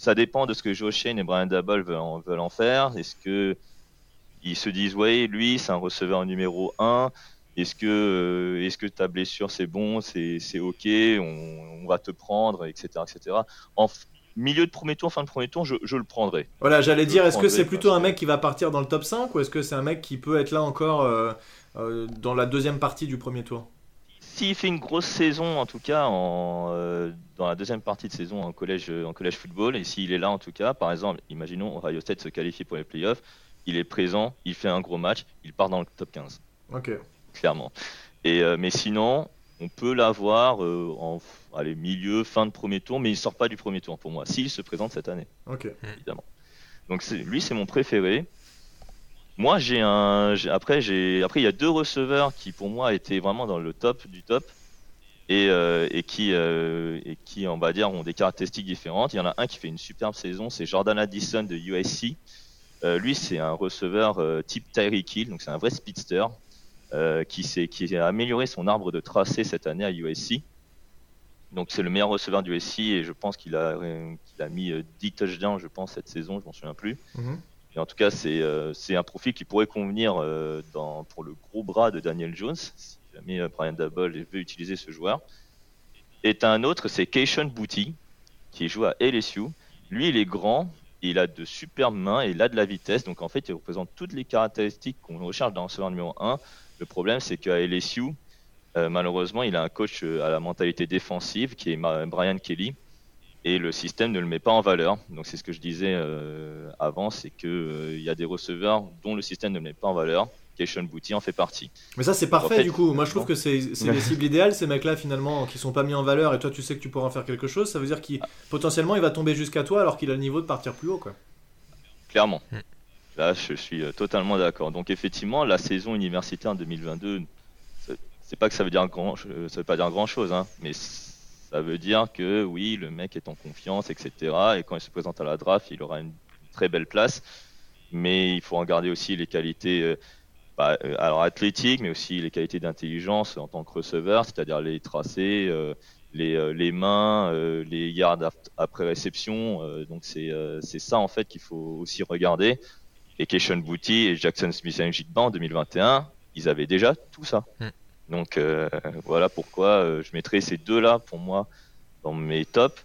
ça dépend de ce que Joe Shane et Brian Dabble veulent en, veulent en faire. Est-ce que ils se disent ouais lui c'est un receveur numéro 1 est-ce que euh, est-ce que ta blessure c'est bon c'est, ok on, va te prendre etc etc en milieu de premier tour fin de premier tour je, le prendrai. Voilà j'allais dire est-ce que c'est plutôt un mec qui va partir dans le top 5 ou est-ce que c'est un mec qui peut être là encore euh, euh, dans la deuxième partie du premier tour? S'il fait une grosse saison, en tout cas, en, euh, dans la deuxième partie de saison en collège, en collège football, et s'il est là, en tout cas, par exemple, imaginons Ohio State se qualifie pour les playoffs, il est présent, il fait un gros match, il part dans le top 15. Ok. Clairement. Et, euh, mais sinon, on peut l'avoir euh, en allez, milieu, fin de premier tour, mais il sort pas du premier tour pour moi, s'il se présente cette année. Ok. Évidemment. Donc lui, c'est mon préféré. Moi, j'ai un. Après, j'ai. Après, il y a deux receveurs qui, pour moi, étaient vraiment dans le top du top et, euh, qui, euh, et qui, on va dire, ont des caractéristiques différentes. Il y en a un qui fait une superbe saison, c'est Jordan Addison de USC. Euh, lui, c'est un receveur type Tyreek Hill, donc c'est un vrai speedster qui, qui a amélioré son arbre de tracé cette année à USC. Donc c'est le meilleur receveur du USC et je pense qu'il a, qu'il a mis 10 touchdowns, je pense, cette saison, je m'en souviens plus. Mm-hmm en tout cas, c'est euh, un profil qui pourrait convenir euh, pour le gros bras de Daniel Jones, si jamais euh, Brian Double veut utiliser ce joueur. Et un autre, c'est Keishon Booty, qui joue à LSU. Lui, il est grand, il a de superbes mains et il a de la vitesse. Donc en fait, il représente toutes les caractéristiques qu'on recherche dans receveur numéro 1. Le problème, c'est qu'à LSU, malheureusement, il a un coach à la mentalité défensive qui est Brian Kelly et le système ne le met pas en valeur. Donc c'est ce que je disais euh, avant, c'est que euh, il y a des receveurs dont le système ne le met pas en valeur. Cation Booty en fait partie. Mais ça c'est parfait du coup. Moi je trouve que c'est les cibles idéales ces mecs-là finalement qui sont pas mis en valeur et toi tu sais que tu pourras en faire quelque chose. Ça veut dire qu'il potentiellement il va tomber jusqu'à toi alors qu'il a le niveau de partir plus haut quoi. Clairement. Hmm. Là je suis euh, totalement d'accord. Donc effectivement la saison universitaire en 2022 c'est pas que ça veut dire grand, ça veut pas dire grand chose, hein, mais ça veut dire que oui, le mec est en confiance, etc. Et quand il se présente à la draft, il aura une très belle place. Mais il faut regarder aussi les qualités, euh, bah, euh, alors athlétiques, mais aussi les qualités d'intelligence en tant que receveur, c'est-à-dire les tracés, euh, les, les, mains, les yards après réception. donc c'est ça en fait qu'il faut aussi regarder. Et Keishon Booty et Jackson Smith Njigba en 2021, ils avaient déjà tout ça. Hmm. Donc euh, voilà pourquoi euh, je mettrai ces deux-là pour moi dans mes tops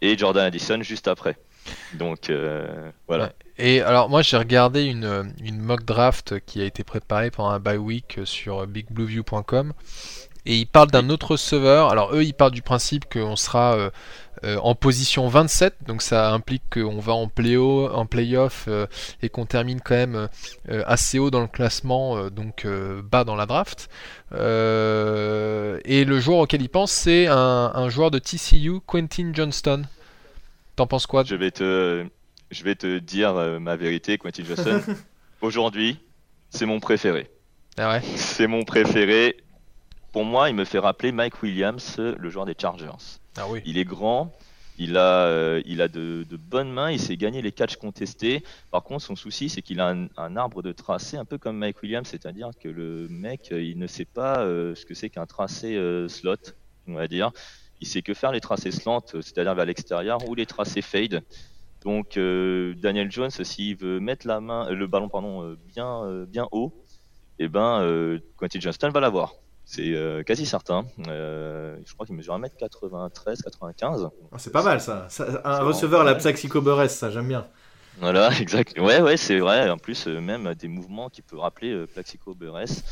et Jordan Addison juste après. Donc euh, voilà. Et alors moi j'ai regardé une, une, mock draft qui a été préparée pendant un bye week sur bigblueview.com et ils parlent d'un autre receveur. Alors eux ils parlent du principe qu'on sera euh, en position 27, donc ça implique qu'on va en play-off en playoff euh, et qu'on termine quand même euh, assez haut dans le classement, donc bas dans la draft. et le joueur auquel il pense, c'est un, joueur de TCU, Quentin Johnston. T'en penses quoi? Je vais te, je vais te dire ma vérité, Quentin Johnston. Aujourd'hui, c'est mon préféré. Ah ouais? C'est mon préféré. Pour moi, il me fait rappeler Mike Williams, le joueur des Chargers. Ah il est grand, il a, euh, il a de, bonnes mains, il sait gagner les catchs contestés. Par contre, son souci, c'est qu'il a un, arbre de tracé un peu comme Mike Williams, c'est-à-dire que le mec, euh, il ne sait pas euh, ce que c'est qu'un tracé slot, on va dire. Il sait que faire les tracés slant, c'est-à-dire vers l'extérieur, ou les tracés fade. Donc, Daniel Jones, s'il veut mettre la main, le ballon pardon, bien, bien haut, et eh ben, Quentin Johnston va l'avoir. C'est euh, quasi certain. Euh, je crois qu'il mesure 1m93, 95. Ah, c'est pas mal ça. un receveur, la Plaxico Beres, ça j'aime bien. Voilà, exact. Ouais, ouais, c'est vrai. En plus, euh, même des mouvements qui peuvent rappeler Plaxico Beres.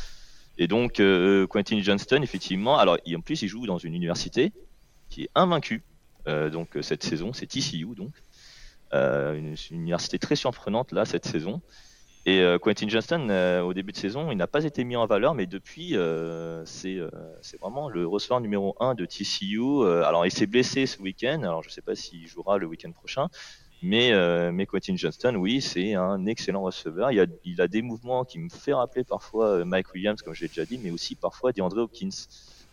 Et donc, Quentin Johnston, effectivement, alors en plus, il joue dans une université qui est invaincue. donc, cette saison, c'est TCU, donc. Une, une, université très surprenante, là, cette saison. Et Quentin Johnston, au début de saison, il n'a pas été mis en valeur, mais depuis, c'est vraiment le receveur numéro 1 de TCU. alors, il s'est blessé ce week-end, alors je ne sais pas s'il jouera le week-end prochain, mais, mais Quentin Johnston, oui, c'est un excellent receveur. Il a, il a des mouvements qui me fait rappeler parfois Mike Williams, comme je l'ai déjà dit, mais aussi parfois DeAndre Hopkins.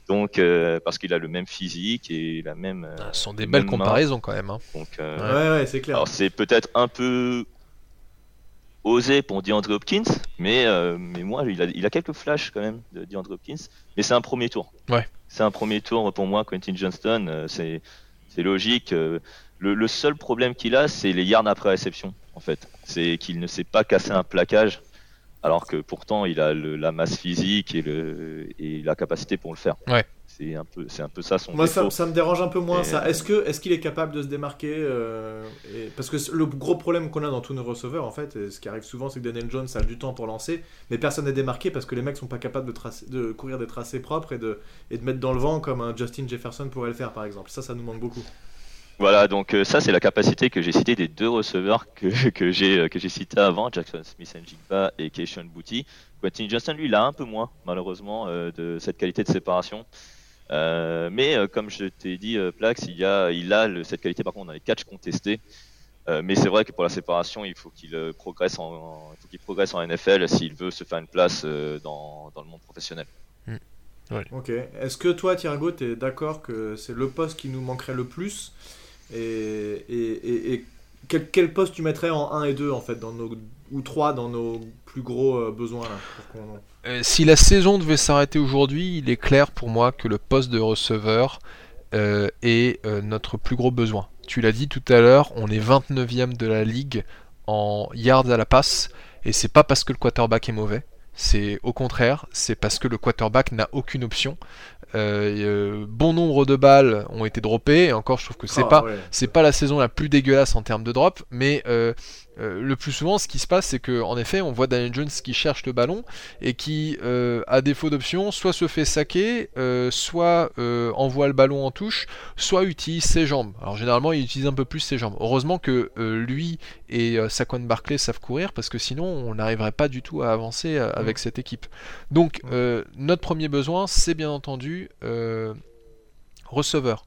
Donc, euh, parce qu'il a le même physique et la même. Euh, ah, ce sont des belles comparaisons quand même. Hein. Donc, euh, ouais, ouais, c'est clair. Alors, c'est peut-être un peu osé pour DeAndre Hopkins, mais, mais moi, il a, il a quelques flashs quand même de DeAndre Hopkins. Mais c'est un premier tour. Ouais. C'est un premier tour pour moi, Quentin Johnston. c'est, c'est logique. Le, le, seul problème qu'il a, c'est les yards après réception, en fait. C'est qu'il ne sait pas casser un plaquage alors que pourtant il a la masse physique et, le, et la capacité pour le faire. Ouais. C'est un peu, c'est un peu ça son. Moi, ça, ça, me dérange un peu moins. ça. Est-ce que, est-ce qu'il est capable de se démarquer euh, Parce que le gros problème qu'on a dans tous nos receveurs, en fait, et ce qui arrive souvent, c'est que Daniel Jones a du temps pour lancer, mais personne n'est démarqué parce que les mecs sont pas capables de, tracer, de courir des tracés propres et de, et de mettre dans le vent comme un Justin Jefferson pourrait le faire, par exemple. Ça, ça nous manque beaucoup. Voilà, donc euh, ça c'est la capacité que j'ai cité des deux receveurs que, que j'ai euh, que j'ai cité avant, Jackson Smith Jigba et Keishon Booty. Quentin Johnston lui il a un peu moins malheureusement euh, de cette qualité de séparation. Mais comme je t'ai dit, Plax, il, y a, il a cette qualité par contre dans les catchs contestés. mais c'est vrai que pour la séparation, il faut qu'il progresse en, il faut qu'il progresse en NFL s'il veut se faire une place dans, dans le monde professionnel. Mm. Ok. Est-ce que toi, Thiergo, tu es d'accord que c'est le poste qui nous manquerait le plus? Et, et, et, quel, poste tu mettrais en 1 et 2 en fait dans nos, ou 3 dans nos plus gros euh, besoins là, euh, Si la saison devait s'arrêter aujourd'hui, il est clair pour moi que le poste de receveur euh, est notre plus gros besoin. Tu l'as dit tout à l'heure, on est 29e de la ligue en yards à la passe et c'est pas parce que le quarterback est mauvais. C'est au contraire, c'est parce que le quarterback n'a aucune option. Euh, bon nombre de balles ont été droppées. Et encore, je trouve que c'est ah, pas c'est pas la saison la plus dégueulasse en termes de drop, mais euh, le plus souvent, ce qui se passe, c'est que en effet, on voit Daniel Jones qui cherche le ballon et qui, euh, à défaut d'option, soit se fait saquer, euh, soit envoie le ballon en touche, soit utilise ses jambes. Alors généralement, il utilise un peu plus ses jambes. Heureusement que lui et Saquon Barclay savent courir parce que sinon, on n'arriverait pas du tout à avancer avec cette équipe. Donc, notre premier besoin, c'est bien entendu receveur.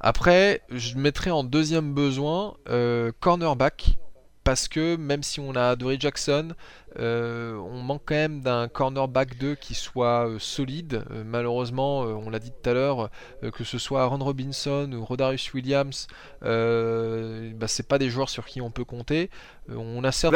Après, je mettrai en deuxième besoin cornerback parce que même si on a Dory Jackson, euh, on manque quand même d'un cornerback 2 qui soit euh, solide. Euh, malheureusement, on l'a dit tout à l'heure, que ce soit Aaron Robinson ou Rodarius Williams, bah, c'est pas des joueurs sur qui on peut compter. on a certes...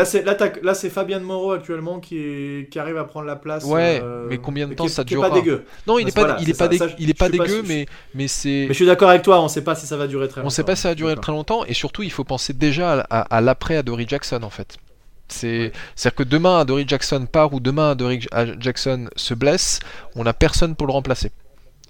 Là, c'est Fabien Moreau actuellement qui, qui, arrive à prendre la place. Ouais, mais combien de temps ça durera pas dégueu. Non, il n'est pas, il est pas, il est pas dégueu, mais, mais c'est. Mais je suis d'accord avec toi, on ne sait pas si ça va durer très longtemps. On sait pas si ça va durer très longtemps, et surtout, il faut penser déjà à, à, à l'après Dory Jackson en fait. C'est-à-dire que demain Dory Jackson part ou demain Dory Jackson se blesse, on n'a personne pour le remplacer.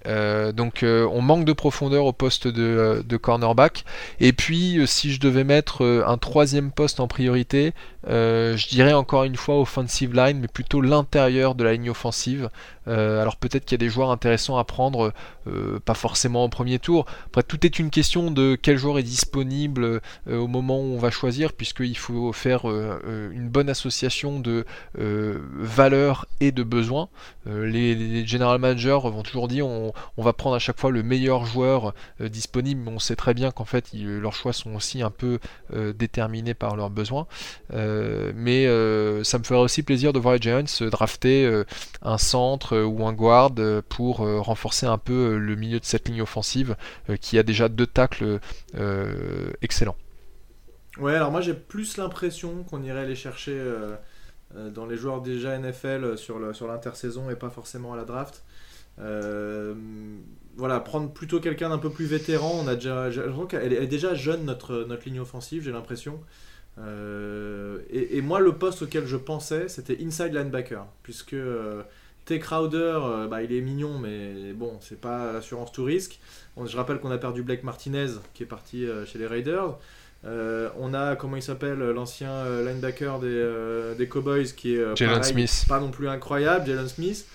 Euh, donc euh, on manque de profondeur au poste de, euh, de cornerback. Et puis si je devais mettre un troisième poste en priorité, je dirais encore une fois offensive line, mais plutôt l'intérieur de la ligne offensive. Euh, alors peut-être qu'il y a des joueurs intéressants à prendre, euh, pas forcément au premier tour. Après, tout est une question de quel joueur est disponible euh, au moment où on va choisir, puisqu'il faut faire une bonne association de valeurs et de besoins. Les, general managers vont toujours dire on, va prendre à chaque fois le meilleur joueur disponible, mais on sait très bien qu'en fait leurs choix sont aussi un peu déterminés par leurs besoins. mais ça me ferait aussi plaisir de voir les Giants drafter un centre euh, ou un guard euh, pour euh, renforcer un peu le milieu de cette ligne offensive qui a déjà deux tacles excellents. Ouais, alors moi j'ai plus l'impression qu'on irait aller chercher dans les joueurs déjà NFL sur l'intersaison et pas forcément à la draft. voilà, prendre plutôt quelqu'un d'un peu plus vétéran. On a déjà, elle est déjà jeune notre, notre ligne offensive, j'ai l'impression. et, moi, le poste auquel je pensais, c'était inside linebacker, puisque T. Crowder, euh, bah, il est mignon, mais bon, c'est pas l'assurance tout risque. je rappelle qu'on a perdu Blake Martinez, qui est parti euh, chez les Raiders. Euh, on a, comment il s'appelle, l'ancien linebacker des, des, Cowboys, qui est pas non plus incroyable, Jalen Smith.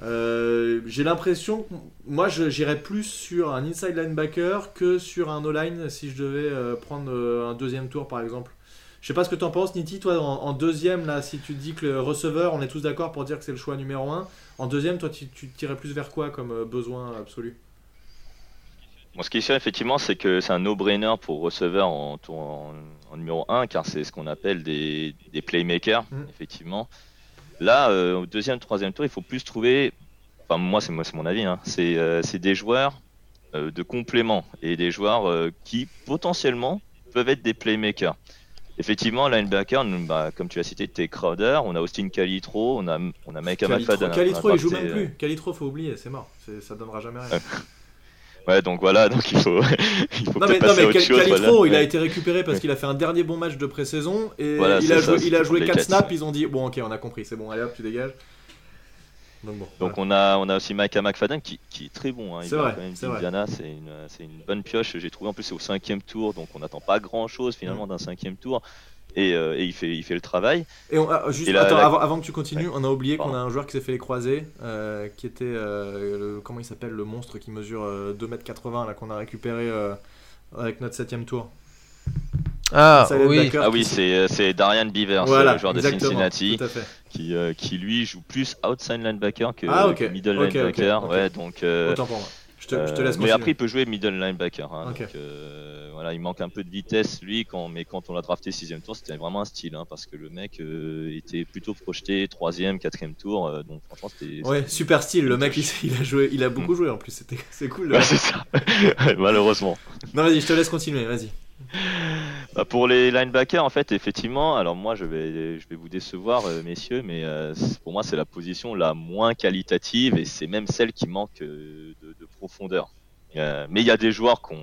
J'ai l'impression, moi, j'irais plus sur un inside linebacker que sur un O-line si je devais prendre un deuxième tour, par exemple. Je sais pas ce que tu en penses, Niti, toi en, deuxième, là, si tu dis que le receveur, on est tous d'accord pour dire que c'est le choix numéro un. En deuxième, toi, tu, tu tirais plus vers quoi comme besoin absolu? Bon, ce qui est sûr, effectivement, c'est que c'est un no-brainer pour receveur en, en, numéro 1, car c'est ce qu'on appelle des, des playmakers, mm. effectivement. Là, euh, au deuxième, troisième tour, il faut plus trouver, enfin moi c'est mon avis, hein, euh, c'est des joueurs euh, de complément et des joueurs qui potentiellement peuvent être des playmakers. Effectivement, linebacker, bah, comme tu as cité, t'es Crowder, on a Austin Calitro, on a, on a Micah McFadden. Calitro, il joue même plus. Calitro, faut oublier, c'est mort. Ça donnera jamais rien. Ouais, donc voilà, donc il faut, il faut non, mais, non, mais Calitro, il a été récupéré parce qu'il a fait un dernier bon match de pré-saison et il, a joué, il a joué 4 snaps. Ils ont dit Bon, ok, on a compris, c'est bon, allez hop, tu dégages. Donc, bon, donc on, a, on a aussi Micah McFadden qui, qui est très bon. Hein. C'est vrai. c'est une, une, bonne pioche. J'ai trouvé en plus c'est au cinquième tour, donc on n'attend pas grand chose finalement mm. d'un cinquième tour. Euh, et, il, fait, il fait le travail. Et on, ah, juste, attends, Avant, que tu continues, on a oublié qu'on a un joueur qui s'est fait les croisés, euh, qui était, euh, comment il s'appelle, le monstre qui mesure 2m80, là, qu'on a récupéré avec notre septième tour. Ah oui, ah, oui c'est Darian Beavers, le joueur de Cincinnati, qui, qui lui joue plus outside linebacker que, ah, middle linebacker. Ouais, donc, Autant pour moi. Je te, je te laisse mais après, il peut jouer middle linebacker. Hein, donc, voilà, il manque un peu de vitesse lui, quand, mais quand on l'a drafté sixième tour, c'était vraiment un style, hein, parce que le mec euh, était plutôt projeté troisième, quatrième tour, euh, donc franchement c'était. Ouais, super style. Le mec, il, a joué, il a beaucoup mm. joué en plus. C'était, c'est cool. Ouais, c'est ça. Malheureusement. Non, vas-y, je te laisse continuer. Vas-y. Bah pour les linebackers, en fait, effectivement, alors moi je vais, je vais vous décevoir, euh, messieurs, mais pour moi c'est la position la moins qualitative et c'est même celle qui manque de, de profondeur. mais il y a des joueurs qu'on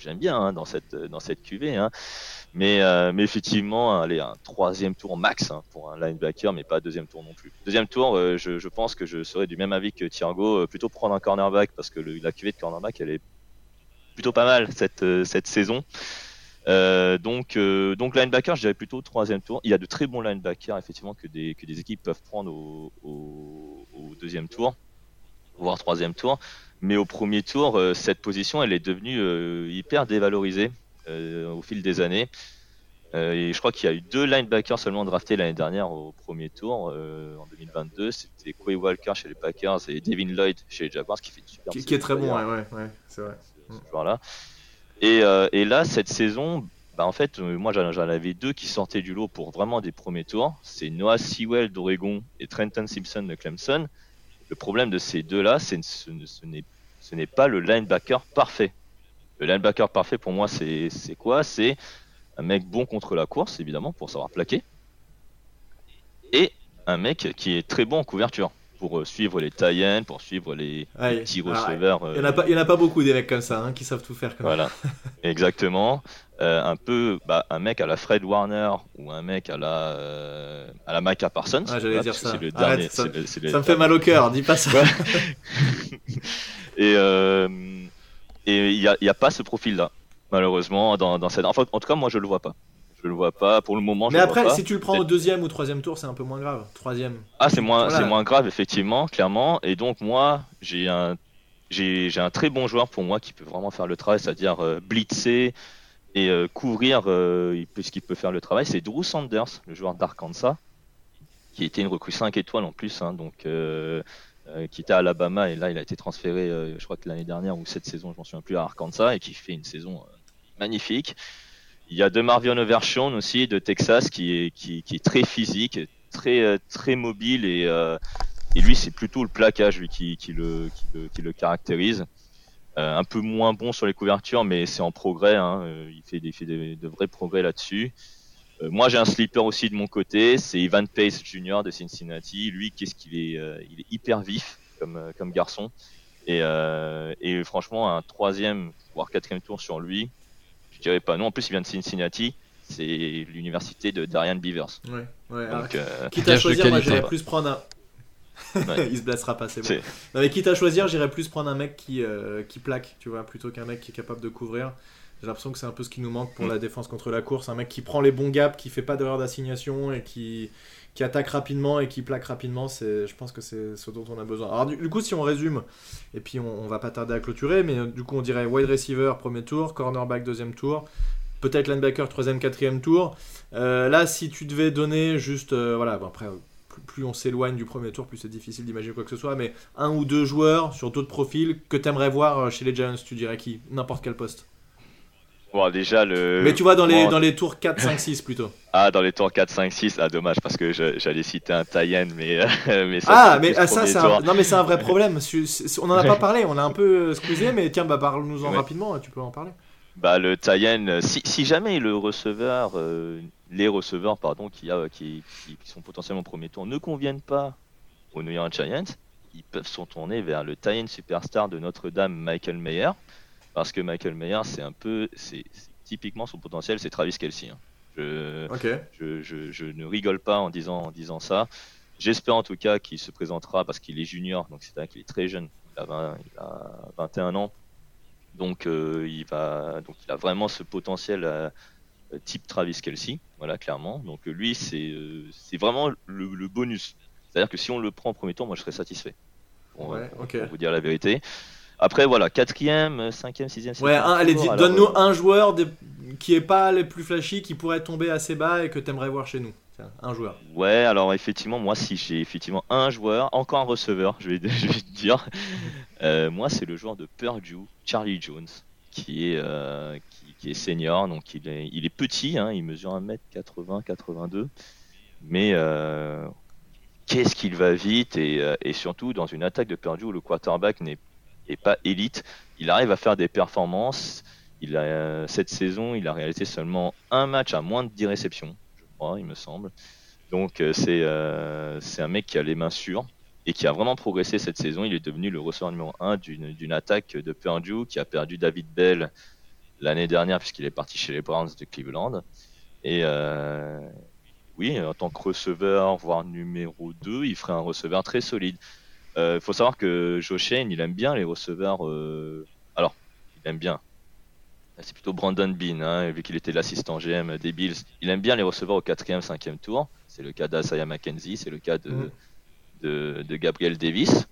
j'aime bien hein, dans cette dans cette cuvée. Hein. Mais, euh, mais effectivement, allez, un troisième tour max hein, pour un linebacker, mais pas deuxième tour non plus. Deuxième tour, euh, je, pense que je serais du même avis que Thiago, euh, plutôt prendre un cornerback parce que la cuvée de cornerback, elle est plutôt pas mal cette cette saison. donc, donc linebacker, je dirais plutôt troisième tour. Il y a de très bons linebackers effectivement que des que des équipes peuvent prendre au, au, au deuxième tour, voire troisième tour. Mais au premier tour, euh, cette position, elle est devenue euh, hyper dévalorisée euh, au fil des années. et je crois qu'il y a eu deux linebackers seulement draftés l'année dernière au premier tour en 2022. C'était Quay Walker chez les Packers et Devin Lloyd chez les Jaguars qui fait une super Qui, qui est très bon, ouais, ouais, ouais c'est vrai. Là Et, là, cette saison, bah, en fait, moi j'en avais deux qui sortaient du lot pour vraiment des premiers tours. C'est Noah Sewell d'Oregon et Trenton Simpson de Clemson. Le problème de ces deux-là, ce n'est pas le linebacker parfait. Le linebacker parfait, pour moi, c'est quoi? C'est un mec bon contre la course, évidemment, pour savoir plaquer. Et un mec qui est très bon en couverture pour euh, suivre les tie pour suivre les, petits ah, receveurs. Il n'y en, a pas beaucoup des mecs comme ça hein, qui savent tout faire. voilà, exactement. Euh, un peu un mec à la Fred Warner ou un mec à la euh, à la Micah Parsons. Ah, j'allais dire ça. ça, me fait mal au cœur, dis pas ça. et et il n'y a, y a, pas ce profil-là, malheureusement, dans, dans cette. en tout cas, moi, je le vois pas. Je le vois pas pour le moment. Mais après, si tu le prends au deuxième ou troisième tour, c'est un peu moins grave. Troisième. Ah, c'est moins, c'est moins grave effectivement, clairement. Et donc moi, j'ai un, j'ai, un très bon joueur pour moi qui peut vraiment faire le travail, c'est-à-dire euh, blitzer et euh, couvrir euh, puisqu'il peut faire le travail. C'est Drew Sanders, le joueur d'Arkansas, qui était une recrue 5 étoiles en plus, hein, donc qui était à Alabama et là il a été transféré, je crois que l'année dernière ou cette saison, je m'en souviens plus à Arkansas et qui fait une saison magnifique. Il y a de Marvion Overshawn aussi de Texas qui est, qui, qui est très physique, très, euh, très mobile et, euh, et lui c'est plutôt le plaquage lui qui, qui, le, qui, le, qui le caractérise. Euh, un peu moins bon sur les couvertures mais c'est en progrès, hein. il fait, des, fait de vrais progrès là-dessus. moi j'ai un sleeper aussi de mon côté, c'est Ivan Pace Jr. de Cincinnati. Lui qu'est-ce qu'il est, il est hyper vif comme, comme garçon. Et, et franchement un troisième voire quatrième tour sur lui, je dirais pas. Non, en plus, il vient de Cincinnati. C'est l'université de Darian Beavers. Ouais, ouais. Donc, euh, Quitte à choisir, moi j'irais plus prendre un. il se blessera pas, c'est bon. Non, mais quitte à choisir, j'irais plus prendre un mec qui, euh, qui plaque, tu vois, plutôt qu'un mec qui est capable de couvrir. J'ai l'impression que c'est un peu ce qui nous manque pour mm. la défense contre la course. Un mec qui prend les bons gaps, qui fait pas d'erreur d'assignation et qui, qui attaque rapidement et qui plaque rapidement, c'est, je pense que c'est ce dont on a besoin. Alors du, coup, si on résume, et puis on, va pas tarder à clôturer, mais euh, du coup on dirait wide receiver premier tour, cornerback deuxième tour, peut-être linebacker troisième, quatrième tour. là, si tu devais donner juste, voilà, après plus on s'éloigne du premier tour, plus c'est difficile d'imaginer quoi que ce soit, mais un ou deux joueurs sur d'autres profils que tu aimerais voir chez les Giants, tu dirais qui? N'importe quel poste Bon, déjà le. Mais tu vois, dans les, dans les tours 4, 5, 6 plutôt. Ah, dans les tours 4, 5, 6, ah, dommage, parce que j'allais citer un Tayen, mais, mais ça. Ah, mais ah, ça, c'est un... Non, mais c'est un vrai problème. On en a pas parlé, on a un peu squeezé, mais tiens, bah, parle-nous-en rapidement, tu peux en parler. Bah, le Tayen, si, si, jamais le receveur, euh, les receveurs, pardon, qui, a, qui, qui, sont potentiellement premier tour ne conviennent pas aux New York Giants, ils peuvent se tourner vers le Tayen superstar de Notre-Dame, Michael Mayer parce que Michael Mayer, c'est un peu, c'est typiquement son potentiel, c'est Travis Kelsey. Hein. Je, je, ne rigole pas en disant, en disant ça. J'espère en tout cas qu'il se présentera parce qu'il est junior, donc c'est vrai qu'il est très jeune. Il a, il a 21 ans, donc euh, il va, donc il a vraiment ce potentiel euh, type Travis Kelsey, voilà clairement. Donc lui, c'est euh, c'est vraiment le, bonus. C'est-à-dire que si on le prend en premier tour, moi je serais satisfait. pour vous dire la vérité. Après, voilà, quatrième, cinquième, sixième. Ouais, allez, donne-nous euh, un joueur qui est pas le plus flashy, qui pourrait tomber assez bas et que tu aimerais voir chez nous. un joueur. Ouais, alors effectivement, moi, si j'ai effectivement un joueur, encore un receveur, je vais, te dire, euh, moi, c'est le joueur de Purdue, Charlie Jones, qui est, euh, qui, est senior, donc il est, il est petit, hein, il mesure 1m80, 82, mais qu'est-ce qu'il va vite et, et, surtout dans une attaque de Purdue où le quarterback n'est pas élite, il arrive à faire des performances. Cette saison, il a réalisé seulement un match à moins de 10 réceptions, je crois, il me semble. Donc euh, c'est euh, un mec qui a les mains sûres et qui a vraiment progressé cette saison. Il est devenu le receveur numéro 1 d'une attaque de Purdue qui a perdu David Bell l'année dernière puisqu'il est parti chez les Browns de Cleveland. Et euh, oui, en tant que receveur, voire numéro 2, il ferait un receveur très solide. Il euh, faut savoir que Joe Shane, il aime bien les receveurs. Euh, alors, il aime bien. C'est plutôt Brandon Bean, hein, vu qu'il était l'assistant GM des Bills. Il aime bien les receveurs au 4e, 5e tour. C'est le cas d'Asaya McKenzie, c'est le cas de, mm. de, Gabriel Davis.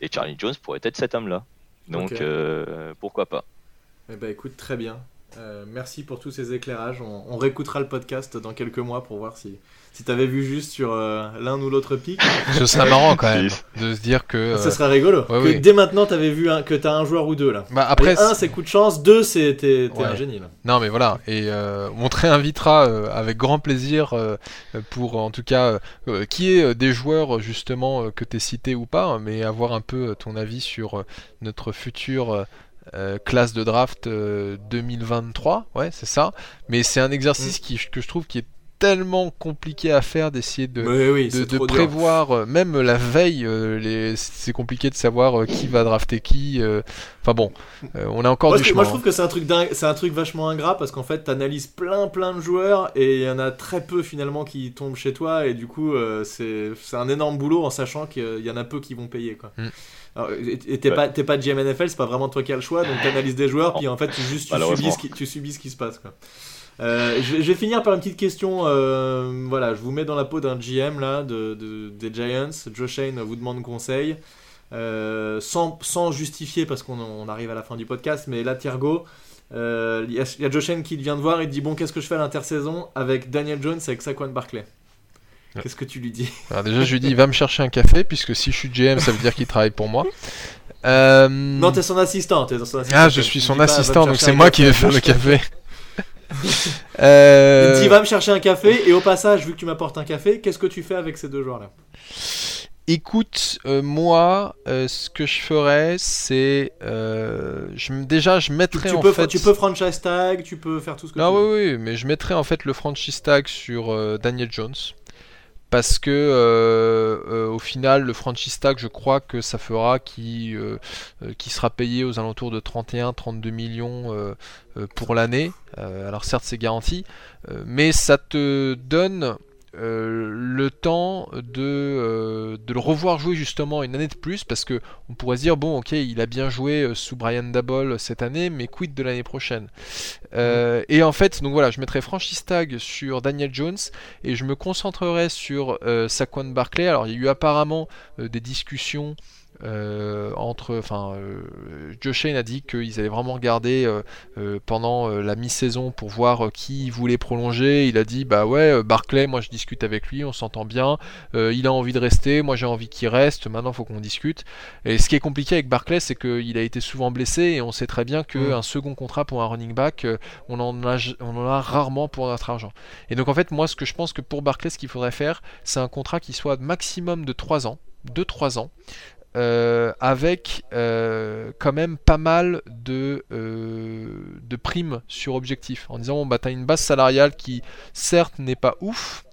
Et Charlie Jones pourrait être cet homme-là. Donc, euh, pourquoi pas Eh ben, écoute, très bien. merci pour tous ces éclairages. On, réécoutera le podcast dans quelques mois pour voir si, si t'avais vu juste sur euh, l'un ou l'autre pic. Ce serait marrant quand même de se dire que. Ce serait rigolo. que dès maintenant t'avais vu un, que t'as un joueur ou deux là. Bah après. un c'est coup de chance, deux c'est t'es un génie là. Non mais voilà et euh, on te réinvitera euh, avec grand plaisir pour en tout cas qui est des joueurs justement que t'es cité ou pas, hein, mais avoir un peu ton avis sur notre futur. classe de draft 2023, ouais, c'est ça. Mais c'est un exercice mm. qui, que je trouve qui est tellement compliqué à faire d'essayer de, de, prévoir, euh, même la veille, euh, c'est compliqué de savoir euh, qui va drafter qui. Enfin bon, on a encore du chemin. Moi je trouve que c'est un truc c'est un truc vachement ingrat parce qu'en fait t'analyses plein plein de joueurs et il y en a très peu finalement qui tombent chez toi et du coup c'est un énorme boulot en sachant qu'il y en a peu qui vont payer quoi. Mm. et t'es pas, pas GM NFL, c'est pas vraiment toi qui as le choix, donc t'analyses des joueurs, puis en fait tu, juste, tu, subis ce qui, tu subis ce qui se passe. Quoi. Euh, je, vais finir par une petite question. Euh, voilà, je vous mets dans la peau d'un GM là, de, des Giants. Joe Shane vous demande conseil. Euh, sans, sans, justifier parce qu'on arrive à la fin du podcast, mais là, Thiergo, il y, a Joe Shane qui vient de voir et dit Bon, qu'est-ce que je fais à l'intersaison avec Daniel Jones et avec Saquon Barclay Qu'est-ce que tu lui dis Alors déjà, je lui dis, va me chercher un café, puisque si je suis GM, ça veut dire qu'il travaille pour moi. Non, t'es son assistant. Es son assistant ah, je suis son assistant, donc c'est moi qui vais faire le café. euh... Dis, va me chercher un café et au passage, vu que tu m'apportes un café, qu'est-ce que tu fais avec ces deux joueurs-là? Écoute, euh, moi, euh, ce que je ferais, c'est euh, je, déjà je mettrais tu, en peux, fait. Tu peux franchise tag, tu peux faire tout ce que ah, tu oui, Oui, mais je mettrais en fait le franchise tag sur Daniel Jones parce que euh, euh, au final le franchise tag je crois que ça fera qui euh, qui sera payé aux alentours de 31 32 millions pour l'année. Alors certes c'est garanti mais ça te donne euh, le temps de, euh, de, le revoir jouer justement une année de plus parce que on pourrait se dire bon ok il a bien joué euh, sous Brian Dabble cette année mais quid de l'année prochaine? Et en fait donc voilà je mettrai franchise tag sur Daniel Jones et je me concentrerai sur Saquon Barclay alors il y a eu apparemment des discussions euh, entre, enfin, euh, Joe Shane a dit qu'ils allaient vraiment regarder euh, pendant la mi-saison pour voir qui voulait prolonger. Il a dit bah ouais, Barclay, moi je discute avec lui, on s'entend bien. il a envie de rester, moi j'ai envie qu'il reste. Maintenant, il faut qu'on discute. Et ce qui est compliqué avec Barclay, c'est qu'il a été souvent blessé et on sait très bien qu'un mm. second contrat pour un running back, on en a, on en a rarement pour notre argent. Et donc en fait, moi, ce que je pense que pour Barclay, ce qu'il faudrait faire, c'est un contrat qui soit maximum de 3 ans. 2-3 ans. Euh, avec euh, quand même pas mal de, euh, de primes sur objectif. En disant, bon, bah, tu as une base salariale qui, certes, n'est pas ouf,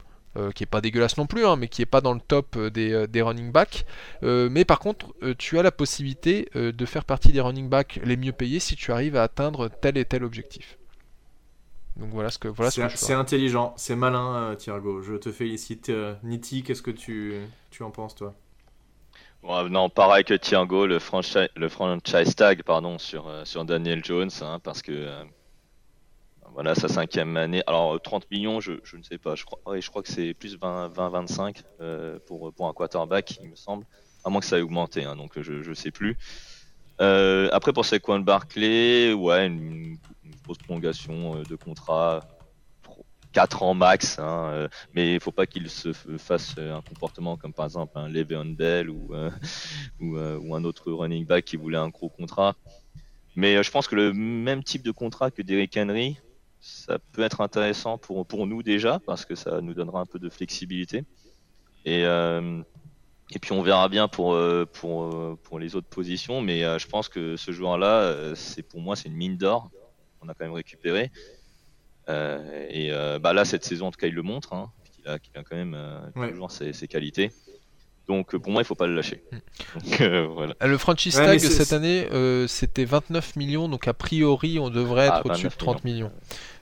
qui est pas dégueulasse non plus, hein, mais qui est pas dans le top des, des running backs. mais par contre, tu as la possibilité de faire partie des running backs les mieux payés si tu arrives à atteindre tel et tel objectif. Donc voilà ce que voilà C'est intelligent, c'est malin, Thiergo. Je te félicite. Niti, qu'est-ce que tu, tu en penses, toi? Non, pareil que Thiago, le franchise, tag pardon, sur, euh, sur Daniel Jones, hein, parce que euh, voilà, sa cinquième année. Alors 30 millions, je, je ne sais pas, je crois, je crois que c'est plus 20-25 euh, pour, pour un quarterback, il me semble, à moins que ça ait augmenté, hein, donc je ne sais plus. après, pour Saquon Barclay, ouais, une, une grosse prolongation de contrat 4 ans max, hein, euh, mais il faut pas qu'il se fasse un comportement comme par exemple un Le'Veon Bell ou, euh, euh, ou, un autre running back qui voulait un gros contrat. Mais je pense que le même type de contrat que Derrick Henry, ça peut être intéressant pour, pour nous déjà, parce que ça nous donnera un peu de flexibilité. Et, et puis on verra bien pour, pour, pour les autres positions, mais je pense que ce joueur-là, pour moi, c'est une mine d'or. On a quand même récupéré. Euh, et euh, bah là, cette saison, en tout cas, il le montre, hein, qu'il a, a, quand même euh, toujours ses, qualités. Donc pour moi, il faut pas le lâcher. Mm. voilà. Le franchise tag cette année, c'était 29 millions, donc a priori, on devrait être ah, au-dessus de 30 millions.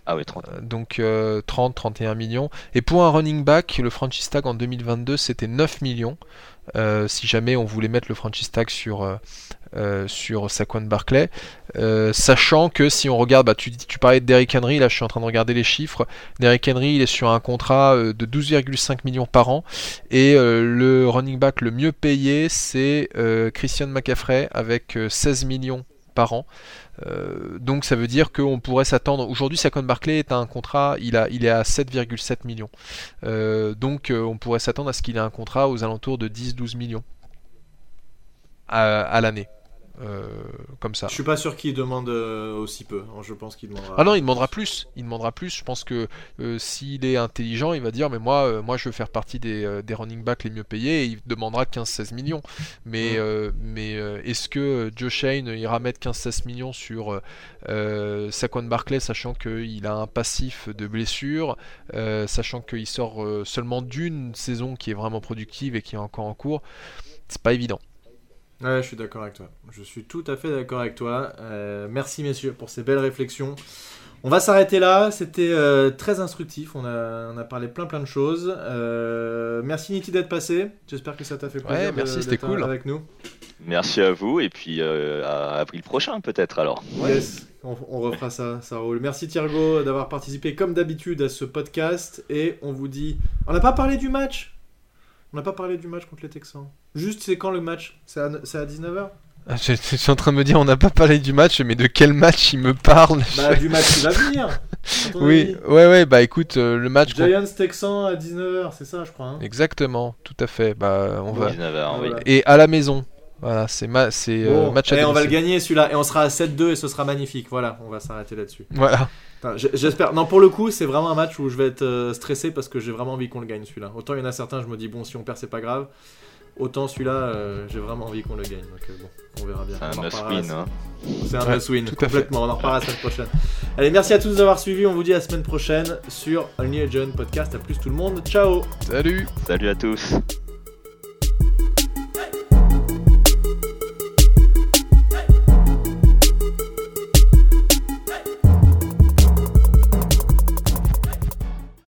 Ah oui, 30. donc 30, 31 millions. Et pour un running back, le franchise tag en 2022, c'était 9 millions. si jamais on voulait mettre le franchise tag sur, euh, sur Saquon Barclay, euh, sachant que si on regarde, bah, tu, parlais de Derrick Henry, là je suis en train de regarder les chiffres, Derrick Henry il est sur un contrat euh, de 12,5 millions par an, et le running back le mieux payé c'est Christian McCaffrey avec 16 millions par an. donc ça veut dire qu'on pourrait s'attendre. Aujourd'hui, Saquon Barclay est un contrat, il, a, il est à 7,7 millions. donc on pourrait s'attendre à ce qu'il ait un contrat aux alentours de 10-12 millions à l'année. Euh, comme ça. Je suis pas sûr qu'il demande euh, aussi peu. Hein. Je pense qu'il demandera. Ah non, il demandera plus. Il demandera plus. Je pense que euh, s'il est intelligent, il va dire mais moi, moi, je veux faire partie des, des running backs les mieux payés. Et il demandera 15-16 millions. Mais, mais est-ce que Joe Shane ira mettre 15-16 millions sur Saquon Barclay, sachant qu'il a un passif de blessure, sachant qu'il sort seulement d'une saison qui est vraiment productive et qui est encore en cours, c'est pas évident. Ouais, je suis d'accord avec toi. Je suis tout à fait d'accord avec toi. Euh, merci messieurs pour ces belles réflexions. On va s'arrêter là. C'était euh, très instructif. On a, on a parlé plein plein de choses. Euh, merci Niki d'être passé. J'espère que ça t'a fait plaisir. Ouais, merci, c'était cool avec nous. Merci à vous et puis à avril prochain peut-être alors. Yes, on, on, refera ça, ça roule. Merci Thiergo d'avoir participé comme d'habitude à ce podcast et on vous dit. On n'a pas parlé du match. On n'a pas parlé du match contre les Texans. Juste, c'est quand le match? C'est à, 19h ah, je, suis en train de me dire, on n'a pas parlé du match, mais de quel match il me parle? Bah, du match qui va venir Oui, ouais, ouais, bah écoute, euh, le match. Giants Texans à 19h, c'est ça, je crois. Hein Exactement, tout à fait. Bah, on va. 19h, oui. Et à la maison. Voilà, c'est ma... c'est euh, match à Et on va le gagner celui-là, et on sera à 7-2 et ce sera magnifique. Voilà, on va s'arrêter là-dessus. Voilà. J'espère. Non, pour le coup, c'est vraiment un match où je vais être euh, stressé parce que j'ai vraiment envie qu'on le gagne celui-là. Autant il y en a certains, je me dis, bon, si on perd, c'est pas grave. Autant celui-là, euh, j'ai vraiment envie qu'on le gagne. Donc euh, bon, on verra bien. C'est un must-win. Hein. C'est un must-win, complètement. On en reparlera la semaine prochaine. Allez, merci à tous d'avoir suivi. On vous dit à la semaine prochaine sur Only a John Podcast. À plus tout le monde. Ciao Salut Salut à tous